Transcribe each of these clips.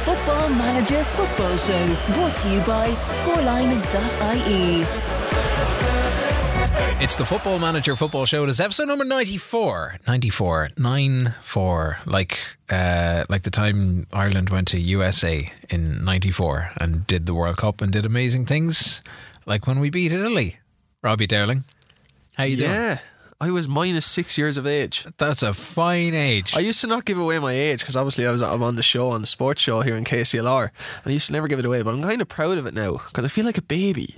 Football Manager Football Show, brought to you by scoreline.ie. It's the Football Manager Football Show. It's episode number 94. 94. 94. Like, uh, like the time Ireland went to USA in 94 and did the World Cup and did amazing things. Like when we beat Italy. Robbie Dowling. How you doing? I was minus six years of age. That's a fine age. I used to not give away my age because obviously I was I'm on the show on the sports show here in KCLR. I used to never give it away, but I'm kind of proud of it now because I feel like a baby.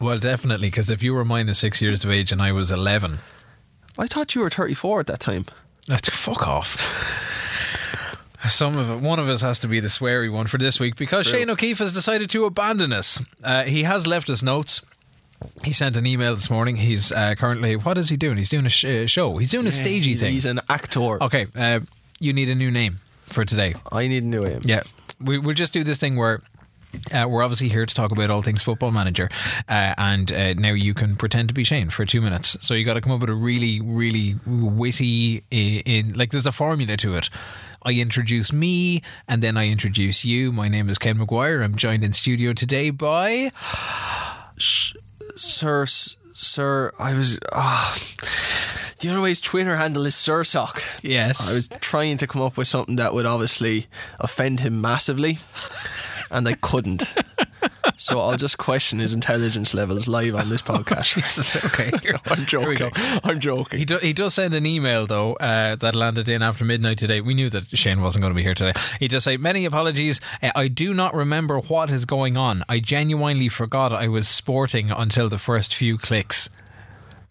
well, definitely, because if you were minus six years of age and I was 11, I thought you were 34 at that time. That's fuck off. Some of it, one of us has to be the sweary one for this week because Shane O'Keefe has decided to abandon us. Uh, he has left us notes. He sent an email this morning. He's uh, currently what is he doing? He's doing a sh- uh, show. He's doing a stagey he's, thing. He's an actor. okay, uh, you need a new name for today. I need a new name. Yeah, we, we'll just do this thing where. Uh, we're obviously here to talk about all things football manager, uh, and uh, now you can pretend to be Shane for two minutes. So you got to come up with a really, really witty, in, in like there's a formula to it. I introduce me, and then I introduce you. My name is Ken McGuire. I'm joined in studio today by Sir, Sir, I was. do you know his Twitter handle is Sirsok. Yes, I was trying to come up with something that would obviously offend him massively, and I couldn't. so I'll just question his intelligence levels live on this podcast. Okay. I'm joking. I'm joking. He, do, he does send an email though uh, that landed in after midnight today. We knew that Shane wasn't going to be here today. He does say many apologies. Uh, I do not remember what is going on. I genuinely forgot I was sporting until the first few clicks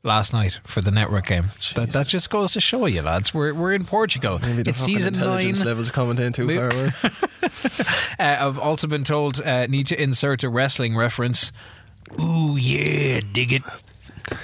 last night for the network game. That that just goes to show you, lads. We're we're in Portugal. Maybe the it's fucking season nine. intelligence levels coming in too far away. Uh, I've also been told uh, need to insert a wrestling reference. Ooh yeah, dig it.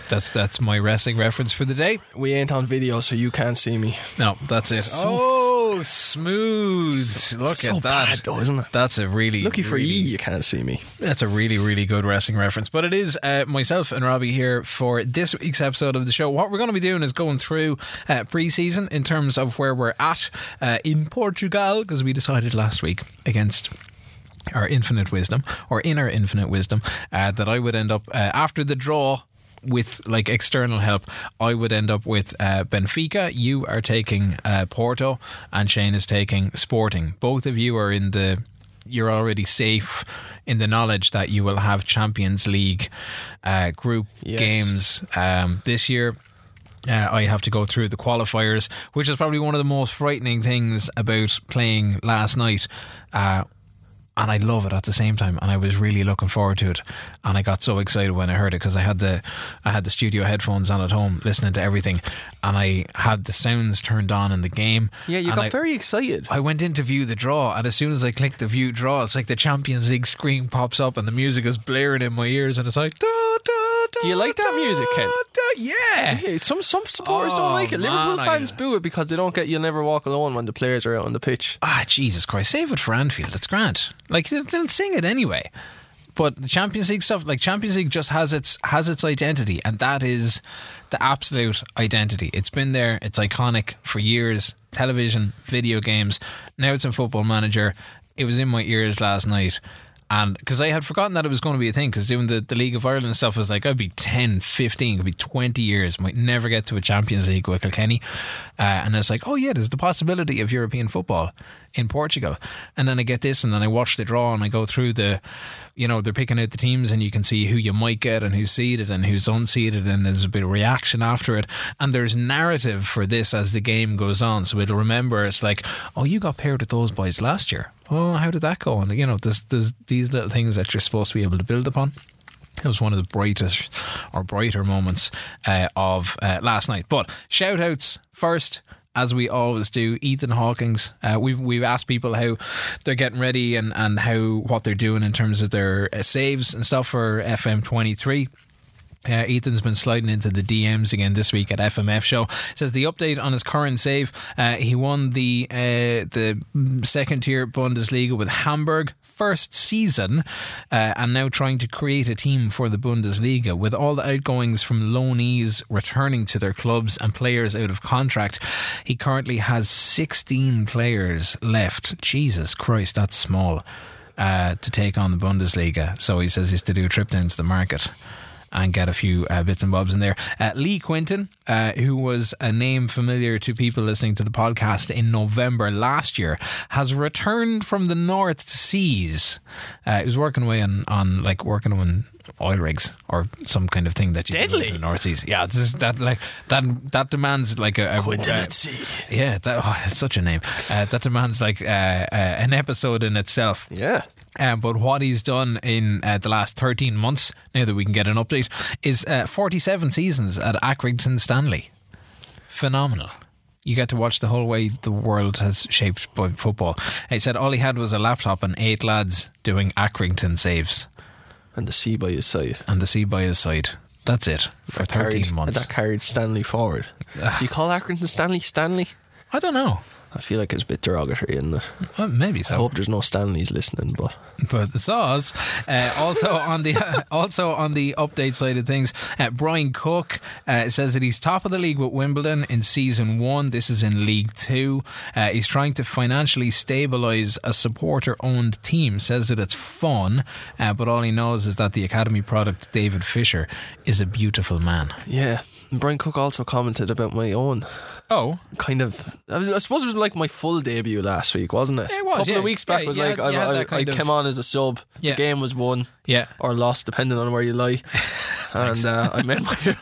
That's that's my wrestling reference for the day. We ain't on video, so you can't see me. No, that's it. oh, smooth! Look so at that. bad though, isn't it? That's a really Lucky for really, you, you can't see me. That's a really really good wrestling reference. But it is uh, myself and Robbie here for this week's episode of the show. What we're going to be doing is going through uh, pre-season in terms of where we're at uh, in Portugal because we decided last week against our infinite wisdom or inner infinite wisdom uh, that I would end up uh, after the draw with like external help I would end up with uh, Benfica you are taking uh, Porto and Shane is taking Sporting both of you are in the you're already safe in the knowledge that you will have Champions League uh, group Yes. games um, this year uh, I have to go through the qualifiers, which is probably one of the most frightening things about playing last night. Uh, and I love it at the same time, and I was really looking forward to it. And I got so excited when I heard it because I had the I had the studio headphones on at home, listening to everything, and I had the sounds turned on in the game. Yeah, you got I, very excited. I went in to view the draw, and as soon as I clicked the view draw, it's like the Champions League screen pops up, and the music is blaring in my ears, and it's like. Da, da, da, Do you like that music, Ken? Yeah. Yeah, some some supporters Oh, don't like it. Liverpool fans I- boo it because they don't get "You'll Never Walk Alone" when the players are out on the pitch. Ah, Jesus Christ, save it for Anfield. It's grand. Like they'll, they'll sing it anyway. But the Champions League stuff, like Champions League, just has its has its identity, and that is the absolute identity. It's been there. It's iconic for years. Television, video games. Now it's in Football Manager. It was in my ears last night. And because I had forgotten that it was going to be a thing, because doing the, the League of Ireland stuff was like, I'd be 10, 15, could be 20 years, might never get to a Champions League with Kilkenny. Uh, and it's like, oh, yeah, there's the possibility of European football in Portugal. And then I get this, and then I watch the draw and I go through the, you know, they're picking out the teams, and you can see who you might get and who's seeded and who's unseeded, and there's a bit of reaction after it. And there's narrative for this as the game goes on. So it'll remember it's like, oh, you got paired with those boys last year. Oh, how did that go? And, you know, there's, there's these little things that you're supposed to be able to build upon. It was one of the brightest or brighter moments uh, of uh, last night. But shout outs first. As we always do, Ethan Hawkins. Uh, we've we've asked people how they're getting ready and, and how what they're doing in terms of their uh, saves and stuff for FM twenty three. Uh, Ethan's been sliding into the DMs again this week at FMF Show. Says the update on his current save. Uh, he won the uh, the second tier Bundesliga with Hamburg first season, uh, and now trying to create a team for the Bundesliga with all the outgoings from loanees returning to their clubs and players out of contract. He currently has 16 players left. Jesus Christ, that's small. Uh, to take on the Bundesliga, so he says he's to do a trip down to the market and get a few uh, bits and bobs in there. Uh, Lee Quinton, uh, who was a name familiar to people listening to the podcast in November last year, has returned from the North Seas. Uh, he was working away on, on like working on oil rigs or some kind of thing that you do Deadly. in the North Seas. Yeah, this, that like that that demands like a, a Quinton uh, at sea. Yeah, that, oh, it's such a name. Uh, that demands like uh, uh, an episode in itself. Yeah. Um, but what he's done in uh, the last 13 months, now that we can get an update, is uh, 47 seasons at Accrington Stanley. Phenomenal. You get to watch the whole way the world has shaped by football. He said all he had was a laptop and eight lads doing Accrington saves And the sea by his side. and the sea by his side. That's it for That 13 carried, months. That carried Stanley forward. Do you call Accrington Stanley Stanley? I don't know. I feel like it's a bit derogatory, isn't it? Well, maybe I hope there's no Stanleys listening, but but the saws. Uh, also on the also on the update side of things, uh, Brian Cook uh, says that he's top of the league with Wimbledon in season one. This is in League Two. Uh, he's trying to financially stabilise a supporter-owned team. Says that it's fun, uh, but all he knows is that the academy product David Fisher is a beautiful man. yeah. Brian Cook also commented about my own Oh, kind of. I, was, I suppose it was like my full debut last week, wasn't it? It was, A couple yeah. of weeks back Yeah, was like I, I, I came on as a sub. Yeah. The game was won yeah. or lost, depending on where you lie. and uh, I made my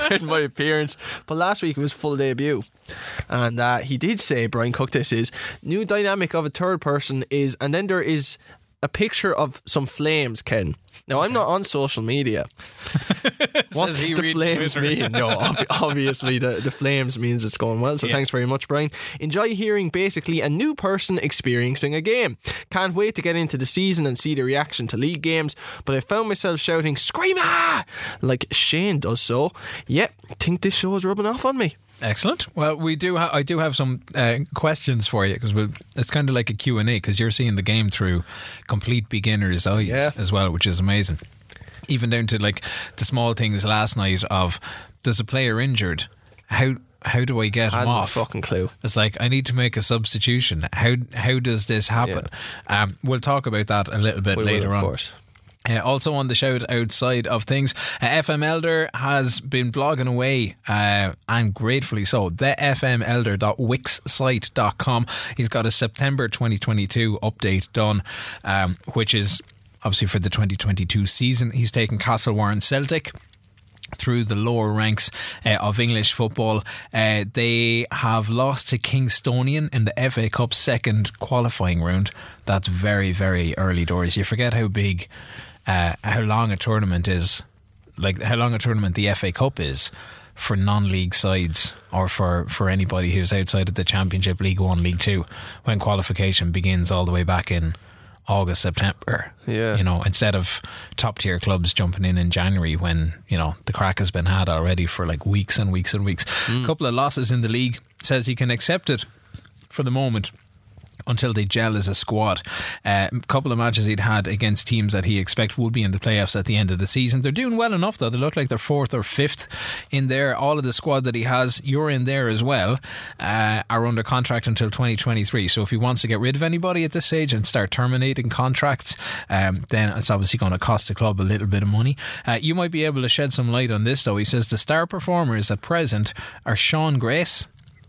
made my appearance. But last week it was full debut, and uh, he did say Brian Cook. This is new dynamic of a third person is, and then there is a picture of some flames. Ken. Now I'm not on social media. what does the read flames Twitter. mean? No, ob- obviously the, the flames means it's going well. So Yeah. thanks very much, Brian. Enjoy hearing basically a new person experiencing a game. Can't wait to get into the season and see the reaction to league games. But I found myself shouting "Screamer!" like Shane does. So, yeah, think this show is rubbing off on me. Excellent. Well, we do. Ha- I do have some uh, questions for you because it's kind of like a Q and A because you're seeing the game through complete beginner's eyes Yeah. as well, which is amazing. Even down to like the small things last night of there's a player injured. How how do I get I him no off? fucking clue. It's like I need to make a substitution. How how does this happen? Um, we'll talk about that a little bit We will, later of on. course. Uh, also on the shout outside of things, uh, FM Elder has been blogging away, uh, and gratefully so. The FM fmelder.wixsite.com. He's got a September 2022 update done, um, which is obviously for the 2022 season. He's taken Castlewarren Celtic through the lower ranks uh, of English football. Uh, they have lost to Kingstonian in the FA Cup second qualifying round. That's very, very early doors. You forget how big, uh, how long a tournament is, like how long a tournament the FA Cup is for non-league sides or for, for anybody who's outside of the Championship, League One, League Two, when qualification begins all the way back in August, September. Yeah. You know, instead of top tier clubs jumping in in January when, you know, the crack has been had already for like weeks and weeks and weeks. A couple of losses in the league says he can accept it for the moment. Until they gel as a squad. Uh, a couple of matches he'd had against teams that he expect would be in the playoffs at the end of the season. They're doing well enough though. They look like they're fourth or fifth in there. All of the squad that he has, you're in there as well, uh, are under contract until 2023. So if he wants to get rid of anybody at this stage and start terminating contracts, um, then it's obviously going to cost the club a little bit of money. Uh, you might be able to shed some light on this though. He says the star performers at present are Sean Grace.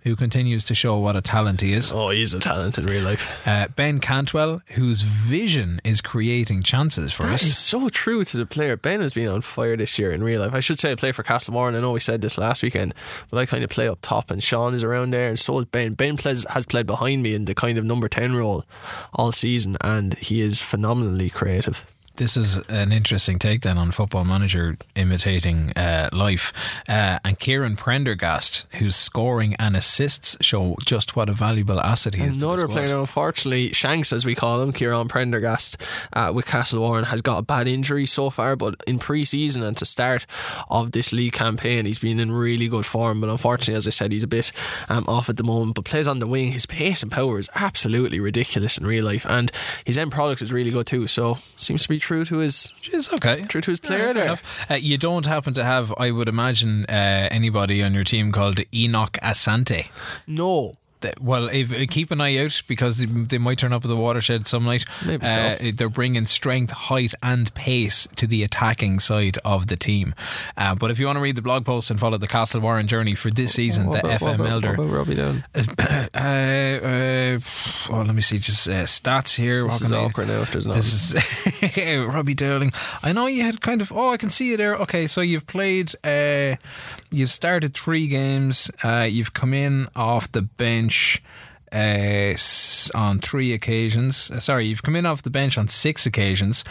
Who continues to show what a talent he is? Oh, he's a talent in real life. Uh, ben Cantwell, whose vision is creating chances for That us. is so true to the player. Ben has been on fire this year in real life. I should say I play for Castlewarren. I know we said this last weekend, but I kind of play up top, and Sean is around there, and so is Ben. Ben plays, has played behind me in the kind of number 10 role all season, and he is phenomenally creative. This is an interesting take then on Football Manager imitating uh, life. Uh, and Kieran Prendergast, whose scoring and assists show just what a valuable asset he is. Another player, unfortunately, Shanks, as we call him, Kieran Prendergast, uh, with Castle Warren, has got a bad injury so far. But in pre season and to start of this league campaign, he's been in really good form. But unfortunately, as I said, he's a bit um, off at the moment. But plays on the wing. His pace and power is absolutely ridiculous in real life. And his end product is really good too. So seems to be true to his. Okay. True to his player fair there. Uh, you don't happen to have, I would imagine, uh, anybody on your team called Enoch Asante. No. That- Well, if, uh, keep an eye out because they, they might turn up at the watershed some night. Maybe uh, so. They're bringing strength, height, and pace to the attacking side of the team. Uh, but if you want to read the blog post and follow the Castle Warren journey for this season, What the about- what FM about- Elder. what about Robbie Down? uh, uh, oh, let me see, just uh, stats here. This What is I- awkward now if there's not. This is Robbie Dowling. I know you had kind of. Oh, I can see you there. Okay, so you've played. Uh, you've started three games. Uh, you've come in off the bench. Uh, on three occasions. Uh, sorry, you've come in off the bench on six occasions.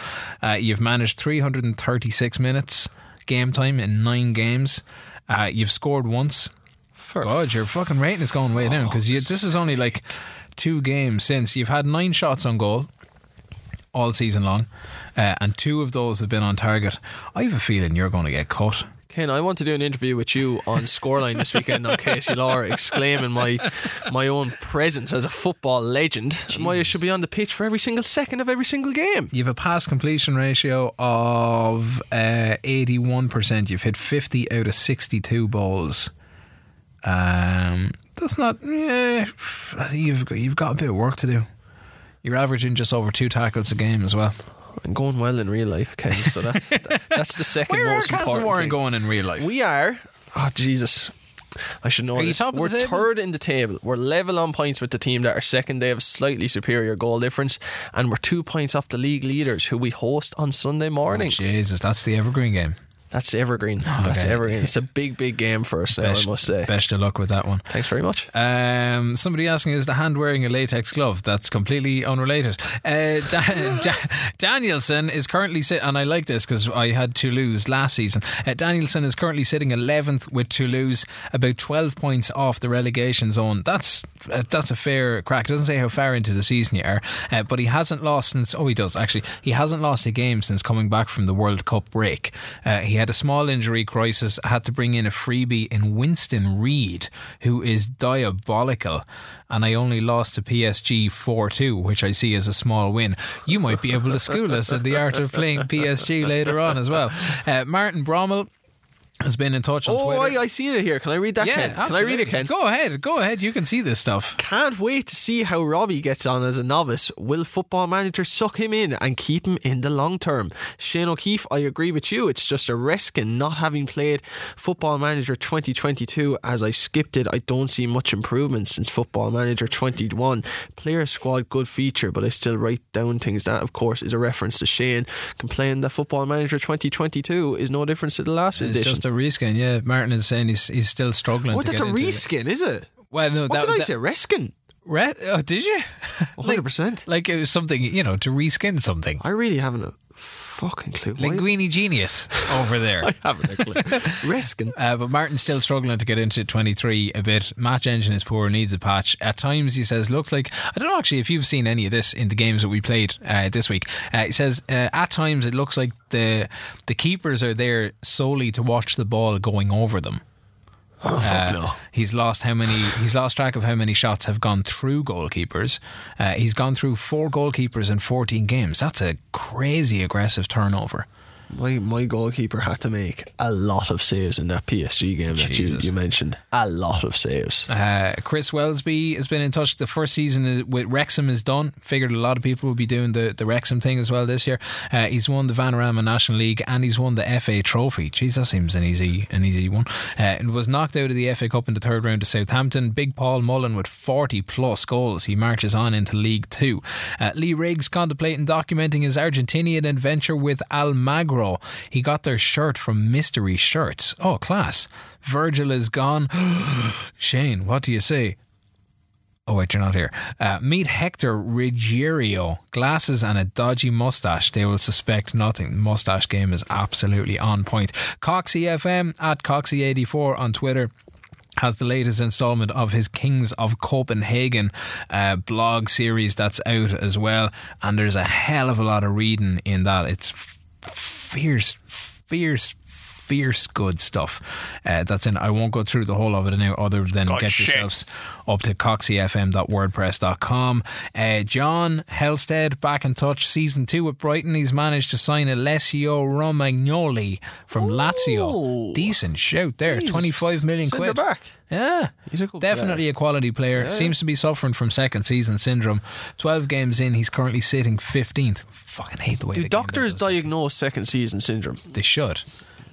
Uh, you've managed 336 minutes game time in nine games. Uh, you've scored once. For God, your fucking rating is going way down because this is only like two games since you've had nine shots on goal all season long, uh, and two of those have been on target. I have a feeling you're going to get cut. Ken, I want to do an interview with you on Scoreline this weekend on KCLR, exclaiming my my own presence as a football legend. Why I should be on the pitch for every single second of every single game. You've a pass completion ratio of uh, 81%. You've hit 50 out of 62 balls. Um, that's not. Yeah, you've got, you've got a bit of work to do. You're averaging just over two tackles a game as well. I'm going well in real life, Ken. So that, that- that's the second Where are most Castle important Warren thing. going in real life? We are. Oh Jesus. I should know Are this. top of the We're third in the table. We're level on points with the team that are second. They have a slightly superior goal difference, and we're two points off the league leaders, who we host on Sunday morning. Oh, Jesus, that's the evergreen game. That's evergreen. That's Okay. evergreen. It's a big, big game for us now. I must say. Best of luck with that one. Thanks very much. Um, somebody asking, is the hand wearing a latex glove? That's completely unrelated. Uh, da- da- Danielson is currently sitting, and I like this because I had Toulouse last season. Uh, Danielson is currently sitting 11th with Toulouse, about 12 points off the relegation zone. That's uh, that's a fair crack. It doesn't say how far into the season you are, uh, but he hasn't lost since. Oh, he does actually. He hasn't lost a game since coming back from the World Cup break. Uh, he had a small injury crisis, had to bring in a freebie in Winston Reid, who is diabolical. And I only lost to PSG 4 2, which I see as a small win. You might be able to school us in the art of playing PSG later on as well. Uh, Martin Brommel has been in touch on Oh, Twitter. I, I see it here. Can I read that, yeah, Ken? Can I read it. Ken? Go ahead, go ahead. You can see this stuff. Can't wait to see how Robbie gets on as a novice. Will Football Manager suck him in and keep him in the long term? Shane O'Keefe, I agree with you. It's just a risk in not having played Football Manager 2022 as I skipped it. I don't see much improvement since Football Manager 21. Player squad, good feature, but I still write down things. That, of course, is a reference to Shane complaining that Football Manager 2022 is no difference to the last It's edition. A reskin. Yeah, Martin is saying he's he's still struggling. Oh, to that's a reskin, is it? Well, no, What that, did I that- say? Reskin? Re- oh, did you? 100%. Like it was something, you know, to reskin something. I really haven't fucking clue. Why- Linguini genius over there. I haven't a clue. Reskin. Uh, but Martin's still struggling to get into 23 a bit. Match engine is poor, needs a patch. At times, he says, looks like. I don't know actually if you've seen any of this in the games that we played uh, this week. Uh, he says, uh, at times, it looks like the the keepers are there solely to watch the ball going over them. Uh, no. He's lost how many? He's lost track of how many shots have gone through goalkeepers. Uh, he's gone through four goalkeepers in 14 games. That's a crazy aggressive turnover. My my goalkeeper had to make a lot of saves in that PSG game that you, you mentioned. A lot of saves. Uh, Chris Wellesby has been in touch. The first season with Wrexham is done. Figured a lot of people will be doing the, the Wrexham thing as well this year. Uh, he's won the Vanarama National League and he's won the FA Trophy. Jeez, that seems an easy an easy one. Uh, and was knocked out of the FA Cup in the third round to Southampton. Big Paul Mullin with 40 plus goals. He marches on into League Two. Uh, Lee Riggs contemplating documenting his Argentinian adventure with Almagro. He got their shirt from Mystery Shirts. Oh, class. Virgil is gone. Shane, what do you say? Oh wait, you're not here. Uh, meet Hector Ruggiero. Glasses and a dodgy mustache. They will suspect nothing. The Mustache game is absolutely on point. Coxie FM at Coxie84 on Twitter has the latest installment of his Kings of Copenhagen uh, blog series that's out as well. And there's a hell of a lot of reading in that. It's fierce, fierce, fierce good stuff uh, that's in I won't go through the whole of it now other than God, get shit. yourselves up to coxyfm.wordpress.com uh, John Helsted back in touch season 2 with Brighton he's managed to sign Alessio Romagnoli from Lazio decent shout there Jesus. 25 million Send quid back. yeah, He's a good definitely player. a quality player. Seems to be suffering from second season syndrome. Twelve games in, he's currently sitting fifteenth. Fucking hate the way Do the doctors diagnose second season syndrome? They should,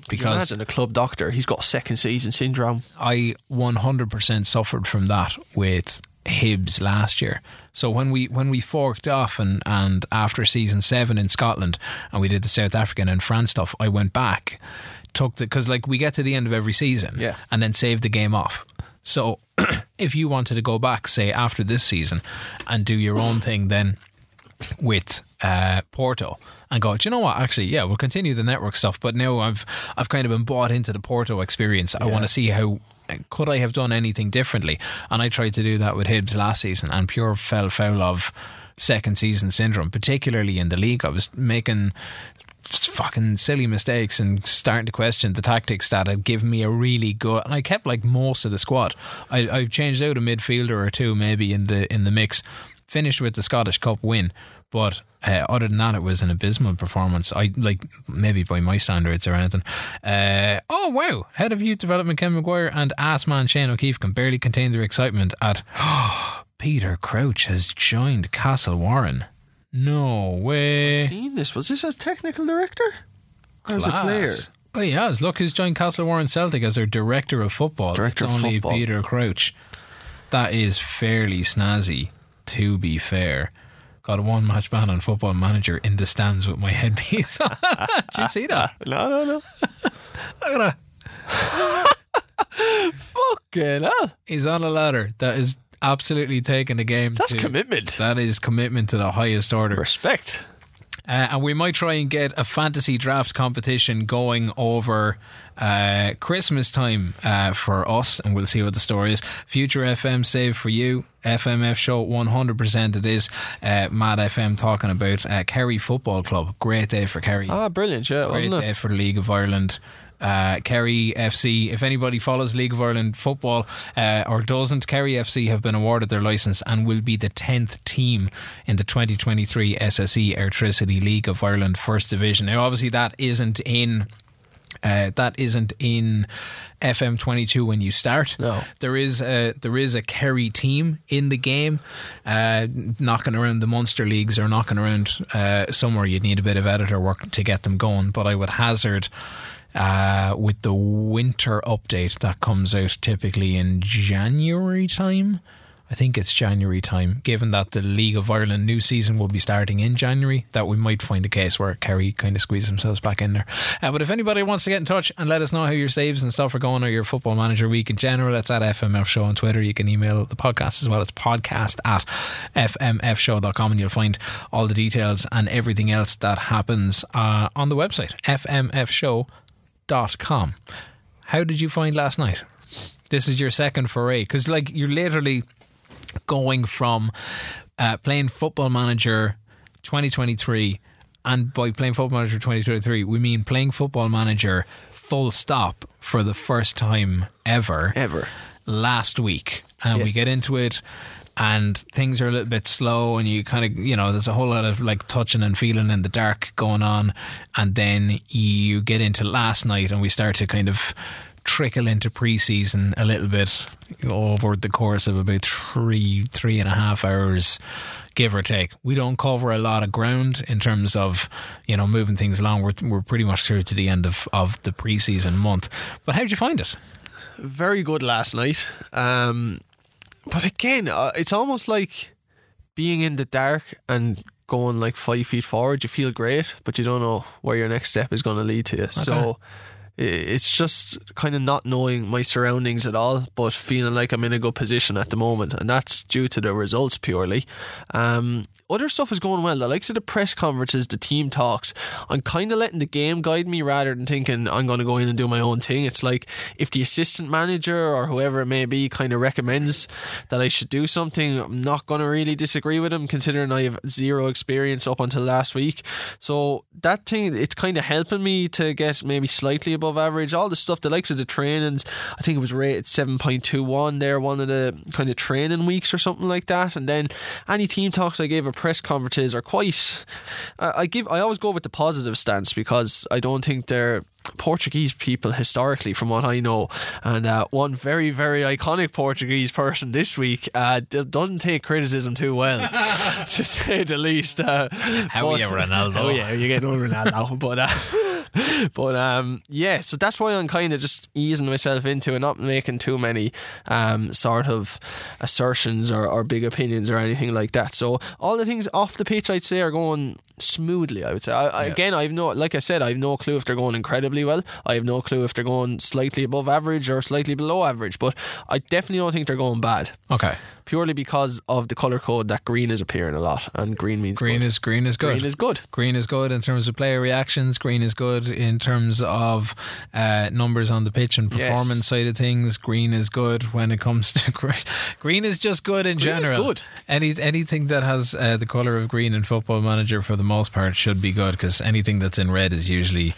because Imagine a club doctor, he's got second season syndrome. I 100% suffered from that with Hibs last year. So when we when we forked off and, and after season seven in Scotland and we did the South African and France stuff, I went back, took the because like we get to the end of every season, Yeah. and then save the game off. So if you wanted to go back, say after this season, and do your own thing, then with uh, Porto and go, do you know what? Actually, yeah, we'll continue the network stuff, but now I've I've kind of been bought into the Porto experience. I want to see how could I have done anything differently, and I tried to do that with Hibs last season, and pure fell foul of second season syndrome, particularly in the league. I was making fucking silly mistakes and starting to question the tactics that had given me a really good and I kept like most of the squad. I, I changed out a midfielder or two maybe in the in the mix. Finished with the Scottish Cup win. But uh, other than that, it was an abysmal performance. I like maybe by my standards or anything. Uh, oh wow! Head of youth development Ken McGuire and ass man Shane O'Keefe can barely contain their excitement at Peter Crouch has joined Castle Warren. No way! Seen this? Was this as technical director? Or as a player? Oh, he has. Look who's joined Castle Warren Celtic as their director of football. Director it's of only football. Peter Crouch. That is fairly snazzy, to be fair. Got a one match ban on football manager in the stands with my headpiece on. Did you see that? No, no, no. Look at that. Fucking hell. He's on a ladder that is absolutely taking the game. That's to, commitment. That is commitment to the highest order. Respect. Uh, and we might try and get a fantasy draft competition going over uh, Christmas time uh, for us, and we'll see what the story is. Future FM save for you. FMF show 100% it is. Uh, Mad FM talking about uh, Kerry Football Club. Great day for Kerry. Ah, brilliant, yeah, Great wasn't day it? for the League of Ireland. Uh, Kerry FC. If anybody follows League of Ireland football uh, or doesn't, Kerry FC have been awarded their license and will be the tenth team in the 2023 SSE Airtricity League of Ireland First Division. Now, obviously, that isn't in. Uh, that isn't in FM22 when you start. No. there is a there is a Kerry team in the game, uh, knocking around the monster leagues or knocking around uh, somewhere. You'd need a bit of editor work to get them going, but I would hazard. Uh, with the winter update that comes out typically in January time, I think it's January time. Given that the League of Ireland new season will be starting in January, that we might find a case where Kerry kind of squeeze themselves back in there. Uh, but if anybody wants to get in touch and let us know how your saves and stuff are going or your football manager week in general, it's at FMF Show on Twitter. You can email the podcast as well. It's podcast at fmfshow.com and you'll find all the details and everything else that happens uh, on the website, fmfshow.com. How did you find last night? This is your second foray because, like, you're literally going from uh, playing Football Manager 2023, and by playing Football Manager 2023, we mean playing Football Manager full stop for the first time ever. Ever. Last week, and we get into it. And things are a little bit slow, and you kind of, you know, there's a whole lot of like touching and feeling in the dark going on. And then you get into last night, and we start to kind of trickle into preseason a little bit over the course of about three, three and a half hours, give or take. We don't cover a lot of ground in terms of, you know, moving things along. We're, we're pretty much through to the end of, of the preseason month. But how did you find it? Very good last night. Um, but again, uh, it's almost like being in the dark and going like five feet forward. You feel great, but you don't know where your next step is going to lead to you. So It's just kind of not knowing my surroundings at all, but feeling like I'm in a good position at the moment, and that's due to the results purely. Um, other stuff is going well. The likes of the press conferences, the team talks. I'm kind of letting the game guide me rather than thinking I'm going to go in and do my own thing. It's like if the assistant manager or whoever it may be kind of recommends that I should do something, I'm not going to really disagree with him considering I have zero experience up until last week. So that thing, it's kind of helping me to get maybe slightly above average. All the stuff, the likes of the trainings, I think it was rated 7.21 there, one of the kind of training weeks or something like that. And then any team talks I gave at press conferences are quite. I I give. I always go with the positive stance because I don't think they're. Portuguese people historically, from what I know, and uh, one very, very iconic Portuguese person this week uh, d- doesn't take criticism too well, to say the least. Uh, How are you, Ronaldo? Oh yeah, you get no Ronaldo, but uh, but um, yeah. So that's why I'm kind of just easing myself into and not making too many um, sort of assertions or, or big opinions or anything like that. So all the things off the pitch, I'd say, are going smoothly. I would say. I, I, Again, I've no, like I said, I've no clue if they're going incredibly well. I have no clue if they're going slightly above average or slightly below average. But I definitely don't think they're going bad. Okay. Purely because of the color code that green is appearing a lot, and green means Green good. is green is good. green is good. Green is good in terms of player reactions. Green is good in terms of uh, numbers on the pitch and Yes. performance side of things. Green is good when it comes to green. Green is just good in Green is general. good. Any anything that has uh, the color of green in Football Manager for the most part should be good because anything that's in red is usually.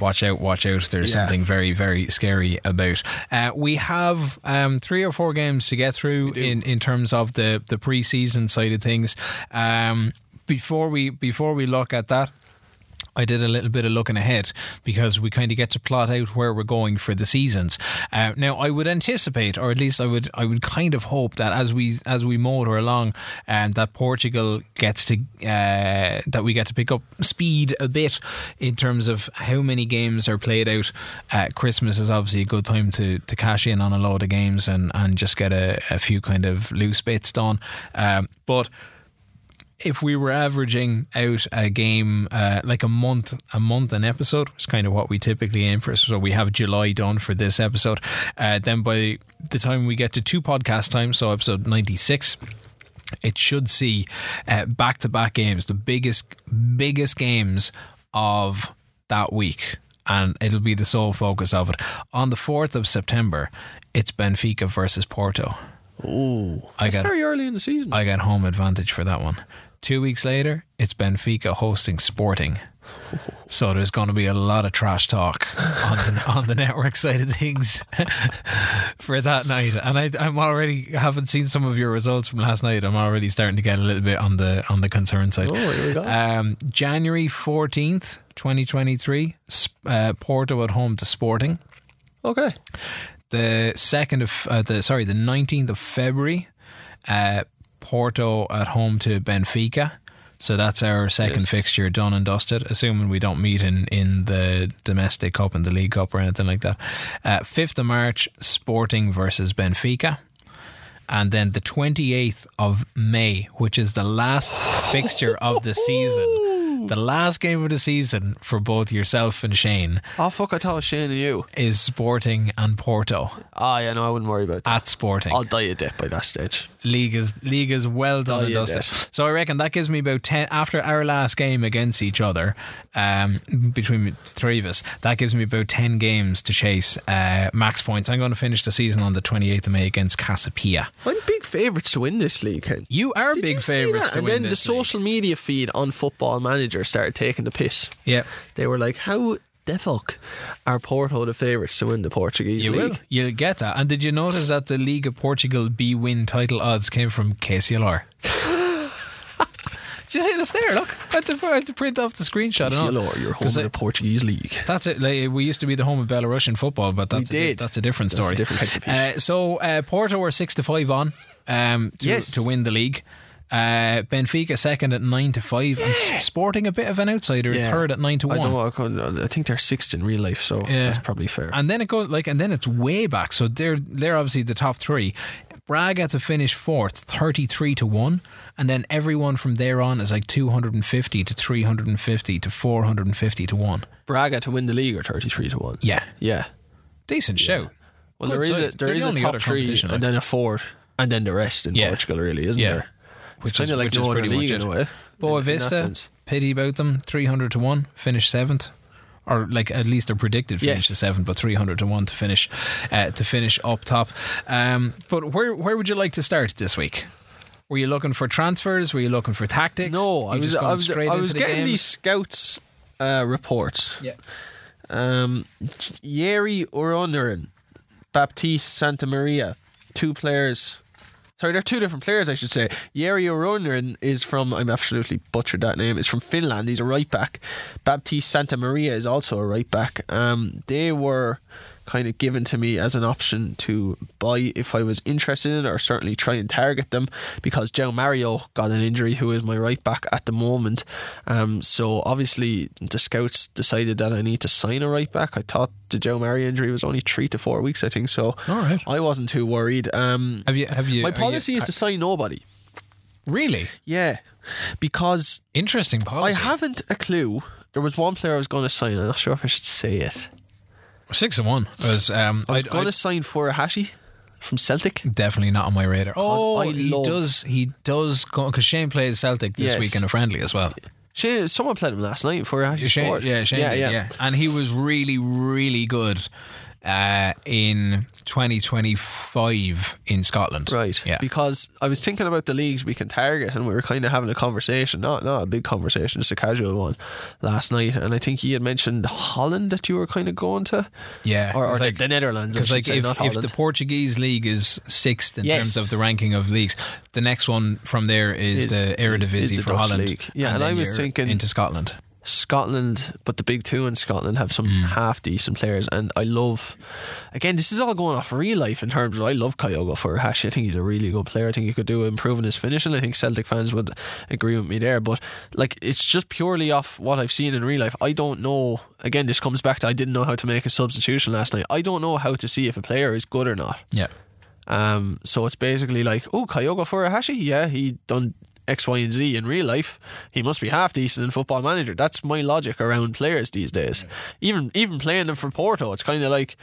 Watch out, watch out. There's Yeah. something very, very scary about. Uh, we have um, three or four games to get through in, in terms of the, the pre-season side of things. Um, before we before we look at that, I did a little bit of looking ahead because we kind of get to plot out where we're going for the seasons. Uh, now, I would anticipate, or at least I would, I would kind of hope that as we as we motor along, um, that Portugal gets to uh, that we get to pick up speed a bit in terms of how many games are played out. Uh, Christmas is obviously a good time to to cash in on a load of games and and just get a, a few kind of loose bits done. Um, but if we were averaging out a game uh, like a month a month an episode is kind of what we typically aim for. So we have July done for this episode. Uh, then by the time we get to two podcast times so episode 96 it should see back to back games the biggest biggest games of that week. And it'll be the sole focus of it. On the 4th of September it's Benfica versus Porto. Oh, I got very early in the season. I get home advantage for that one. Two weeks later, it's Benfica hosting Sporting. So there's going to be a lot of trash talk on the on the network side of things for that night, and I, I'm already haven't seen some of your results from last night. I'm already starting to get a little bit on the on the concern side. Oh, here we go. Um, January fourteenth, twenty twenty three, uh, Porto at home to Sporting okay. the second of uh, the sorry the nineteenth of February, uh, Porto at home to Benfica. So that's our second Yes. fixture done and dusted, assuming we don't meet in, in the domestic cup and the league cup or anything like that. Uh, Fifth of March, Sporting versus Benfica. And then the 28th of May, which is the last fixture of the season, the last game of the season for both yourself and Shane Oh fuck! I thought Shane and you. is Sporting and Porto Ah, yeah, no, I wouldn't worry about that. at Sporting. I'll die a death by that stage. league is league is well done Oh, and. So I reckon that gives me about ten after our last game against each other, um, between three of us. That gives me about ten games to chase uh, max points. I'm going to finish the season on the 28th of May against Casa Pia. I'm big favourites to win this league, Ken. You are Did big you favourites to and win then the this league. social media feed on Football Manager started taking the piss. Yeah, They were like, "How the fuck are Porto the favourites to win the Portuguese you league?" will. You'll get that. And did you notice that the League of Portugal B win title odds came from KCLR? Did you see this there? Look, I had to, I had to print off the screenshot. and all. CLR, you're home of the Portuguese league. That's it. Like, we used to be the home of Belarusian football, but that's We A, did. that's a different That's a story. different of fish. Uh, so uh, Porto were six to five on um, to, Yes. to win the league. Uh, Benfica second at nine to five, and Sporting a bit of an outsider, Yeah. third at nine to I one. don't. I, can't- I think they're sixth in real life, so Yeah. that's probably fair. And then it goes like, and then it's way back. So they're they're obviously the top three. Braga to finish fourth, 33 to 1. And then everyone from there on is like 250 to 350 to 450 to 1. Braga to win the league are thirty three to one. Yeah. Yeah. Decent show. Well, Good there is a there They're is the a top three and like. then a fourth and then the rest in Yeah. Portugal. Really, isn't Yeah. there? Which kind is- of like which is no other pretty league in a way. Boa in- in Vista, sense. pity about them, 300 to 1, finish seventh. Or like at least they're predicted finish Yes. to seventh, but 300 to 1 to finish uh, to finish up top. Um, but where where would you like to start this week? Were you looking for transfers? Were you looking for tactics? No, I was just I was, I was the getting games? these scouts uh, reports. Yeah. Um, Yeri Uronerin, Baptiste Santa Maria, two players. Sorry, they're two different players, I should say. Yeri Uronerin is from, I'm absolutely butchered that name, is from Finland. He's a right back. Baptiste Santa Maria is also a right back. Um, they were kind of given to me as an option to buy if I was interested in it or certainly try and target them because João Mário got an injury who is my right back at the moment. Um, so obviously the scouts decided that I need to sign a right back. I thought the João Mário injury was only three to four weeks I think so All right. I wasn't too worried. Um, Have you have you my are you- policy is to sign nobody. Really? Yeah because interesting policy. I haven't a clue. There was one player I was going to sign I'm not sure if I should say it Six and one was um, I was going to sign Furuhashi from Celtic definitely not on my radar. Oh, I he does. He does go because Shane plays Celtic this Yes. week in a friendly as well. Shane, someone played him last night Furuhashi Shane, yeah, Shane, did, yeah, and he was really, really good uh, in 2025 in Scotland. Right. Yeah. Because I was thinking about the leagues we can target, and we were kind of having a conversation, not not a big conversation, just a casual one, last night. And I think he had mentioned Holland that you were kind of going to, Yeah, or, or like- the Netherlands. Because like say, if, if the Portuguese league is sixth in Yes. terms of the ranking of leagues, the next one from there is, Is- the Eredivisie is the for Dutch Holland. league. Yeah, and I was thinking- into Scotland. Scotland, but the big two in Scotland have some Mm. half decent players, and I love. Again, this is all going off real life in terms of I love Kyogo Furuhashi. I think he's a really good player. I think he could do improving his finishing. I think Celtic fans would agree with me there. But like, it's just purely off what I've seen in real life. I don't know. Again, this comes back to I didn't know how to make a substitution last night. I don't know how to see if a player is good or not. Yeah. Um, so it's basically like, oh, Kyogo Furuhashi, yeah, he done X, Y, and Z in real life. He must be half decent in Football Manager. That's my logic around players these days. Even even playing them for Porto, it's kind of like,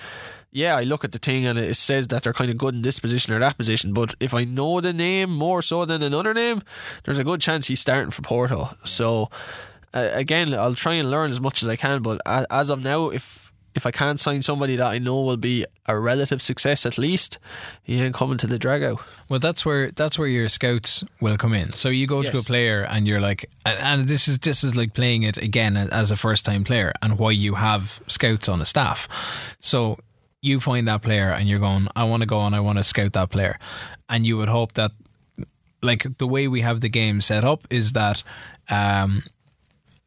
yeah, I look at the thing and it says that they're kind of good in this position or that position. But if I know the name more so than another name, there's a good chance he's starting for Porto. So uh, again, I'll try and learn as much as I can. But as of now, if if I can't sign somebody that I know will be a relative success at least, he ain't coming to the Dragão. Well, that's where that's where your scouts will come in. So you go to a player and you're like, and, and this is this is like playing it again as a first time player, and why you have scouts on the staff. So you find that player and you're going, I want to go and I want to scout that player, and you would hope that, like the way we have the game set up is that. Um,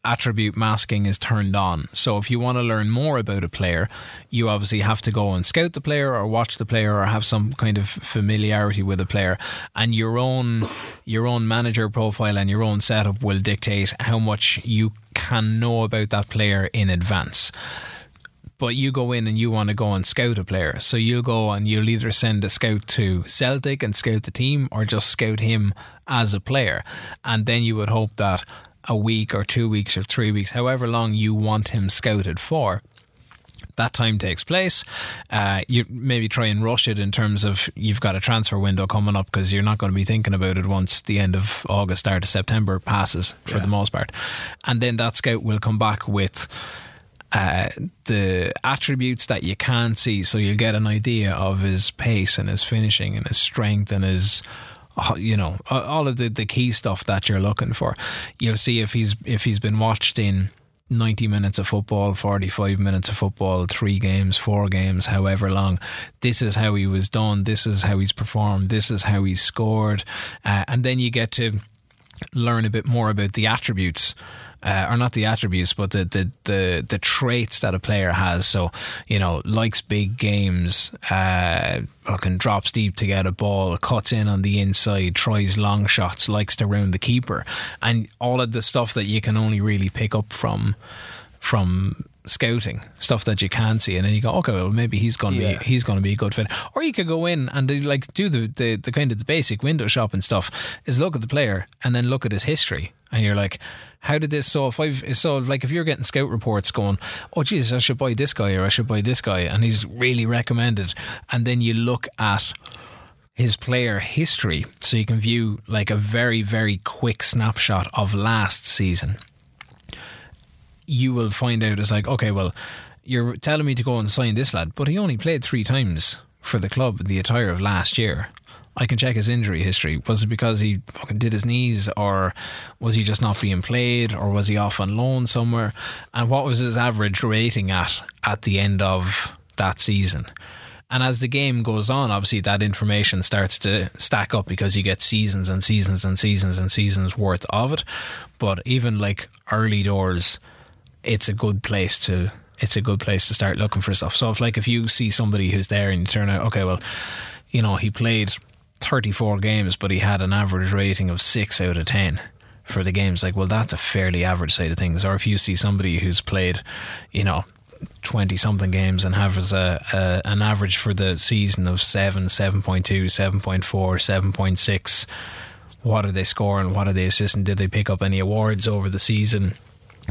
attribute masking is turned on. So if you want to learn more about a player, you obviously have to go and scout the player or watch the player or have some kind of familiarity with a player and your own your own manager profile and your own setup will dictate how much you can know about that player in advance but you go in and you want to go and scout a player. So you'll go and you'll either send a scout to Celtic and scout the team or just scout him as a player. And then you would hope that a week or two weeks or three weeks, however long you want him scouted for, that time takes place. Uh, you maybe try and rush it in terms of you've got a transfer window coming up because you're not going to be thinking about it once the end of August, start of September passes for the most part. And then that scout will come back with uh, the attributes that you can't see, so you'll get an idea of his pace and his finishing and his strength and his, you know, all of the, the key stuff that you're looking for. You'll see if he's if he's been watched in. 90 minutes of football, 45 minutes of football, three games, four games, however long. This is how he was done. This is how he's performed. This is how he's scored. Uh, and then you get to learn a bit more about the attributes. Uh, or not the attributes, but the, the, the, the traits that a player has. So, you know, likes big games, uh, fucking drops deep to get a ball, cuts in on the inside, tries long shots, likes to round the keeper, and all of the stuff that you can only really pick up from from scouting stuff that you can't see, and then you go, okay, well maybe he's going to Yeah. be he's to be a good fit. Or you could go in and do, like do the, the the kind of the basic window shopping stuff. Is look at the player and then look at his history, and you're like. How did this? So if I've so like if you're getting scout reports going, oh Jesus, I should buy this guy or I should buy this guy, and he's really recommended, and then you look at his player history so you can view like a very very quick snapshot of last season you will find out it's like okay well you're telling me to go and sign this lad but he only played three times for the club the entire of last year I can check his injury history. Was it because he fucking did his knees, or was he just not being played, or was he off on loan somewhere? And what was his average rating at at the end of that season? And as the game goes on, obviously that information starts to stack up because you get seasons and seasons and seasons and seasons worth of it. But even like early doors, it's a good place to it's a good place to start looking for stuff. So if like if you see somebody who's there and you turn out, okay, well, you know, he played 34 games, but he had an average rating of six out of 10 for the games. Like, well, that's a fairly average side of things. Or if you see somebody who's played, you know, 20 something games and has a, a an average for the season of 7, 7.2, 7.4, 7.6, what are they scoring? What are they assisting? Did they pick up any awards over the season?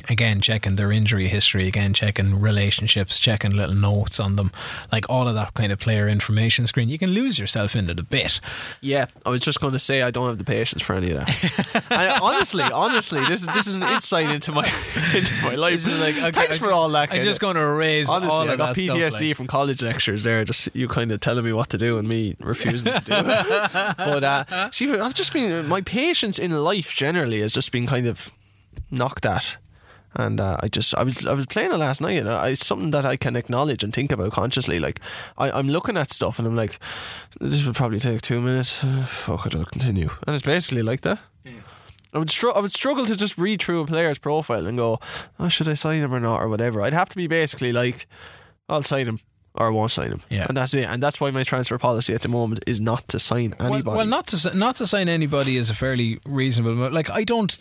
Again, checking their injury history, again, checking relationships, checking little notes on them, like all of that kind of player information screen. You can lose yourself into the bit. Yeah, I was just going to say I don't have the patience for any of that. and honestly, honestly, this is this is an insight into my into my life. Like, Thanks for all that. I'm just going to erase Honestly, all of I got PTSD stuff, like. from college lectures there. Just you kind of telling me what to do and me refusing to do it. but uh, see, I've just been my patience in life generally has just been kind of knocked at. And uh, I just I was I was playing it last night and I, it's something that I can acknowledge and think about consciously. Like I, I'm looking at stuff and I'm like, this would probably take two minutes. Uh, fuck it, I'll continue. And it's basically like that. I would str- I would struggle to just read through a player's profile and go, oh, should I sign him or not or whatever. I'd have to be basically like, I'll sign him or won't sign him. Yeah. and that's it. And that's why my transfer policy at the moment is not to sign anybody. Well, well, not to not to sign anybody is a fairly reasonable. Like I don't.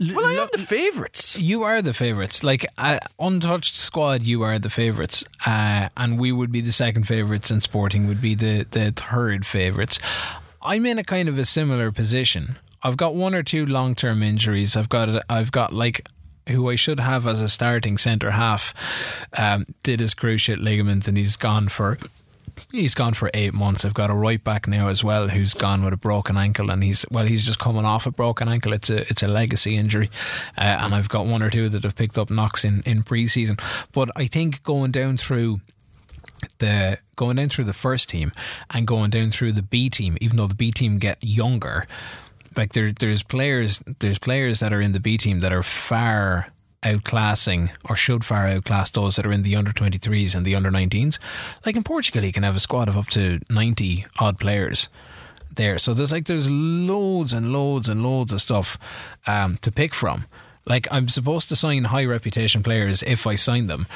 Well, I am the favourites. You are the favourites. Like uh, untouched squad, you are the favourites, uh, and we would be the second favourites, and Sporting would be the the third favourites. I'm in a kind of a similar position. I've got one or two long term injuries. I've got I've got like who I should have as a starting centre half um, did his cruciate ligament, and he's gone for he's gone for eight months. I've got a right back now as well who's gone with a broken ankle, and he's well, he's just coming off a broken ankle. It's a it's a legacy injury, uh, and I've got one or two that have picked up knocks in in pre-season. But I think going down through the going down through the first team and going down through the B team, even though the B team get younger, like there there's players there's players that are in the B team that are far outclassing or should far outclass those that are in the under 23s and the under 19s. Like in Portugal, you can have a squad of up to 90 odd players there. So there's like there's loads and loads and loads of stuff um, to pick from. Like I'm supposed to sign high reputation players if I sign them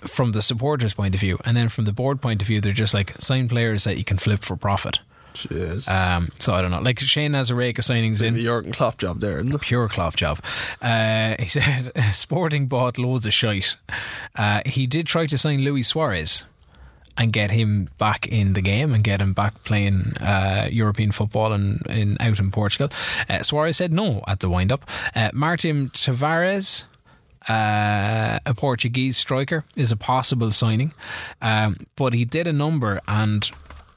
from the supporters' point of view, and then from the board point of view, they're just like sign players that you can flip for profit. Jeez. Um, so I don't know. Like Shane Nazareka signings in the Jurgen Klopp job there, isn't it? pure Klopp job. Uh, he said Sporting bought loads of shite. Uh, he did try to sign Luis Suarez and get him back in the game and get him back playing uh, European football and in out in Portugal. Uh, Suarez said no at the wind up. Uh, Martin Tavares. Uh, a Portuguese striker is a possible signing, um, but he did a number and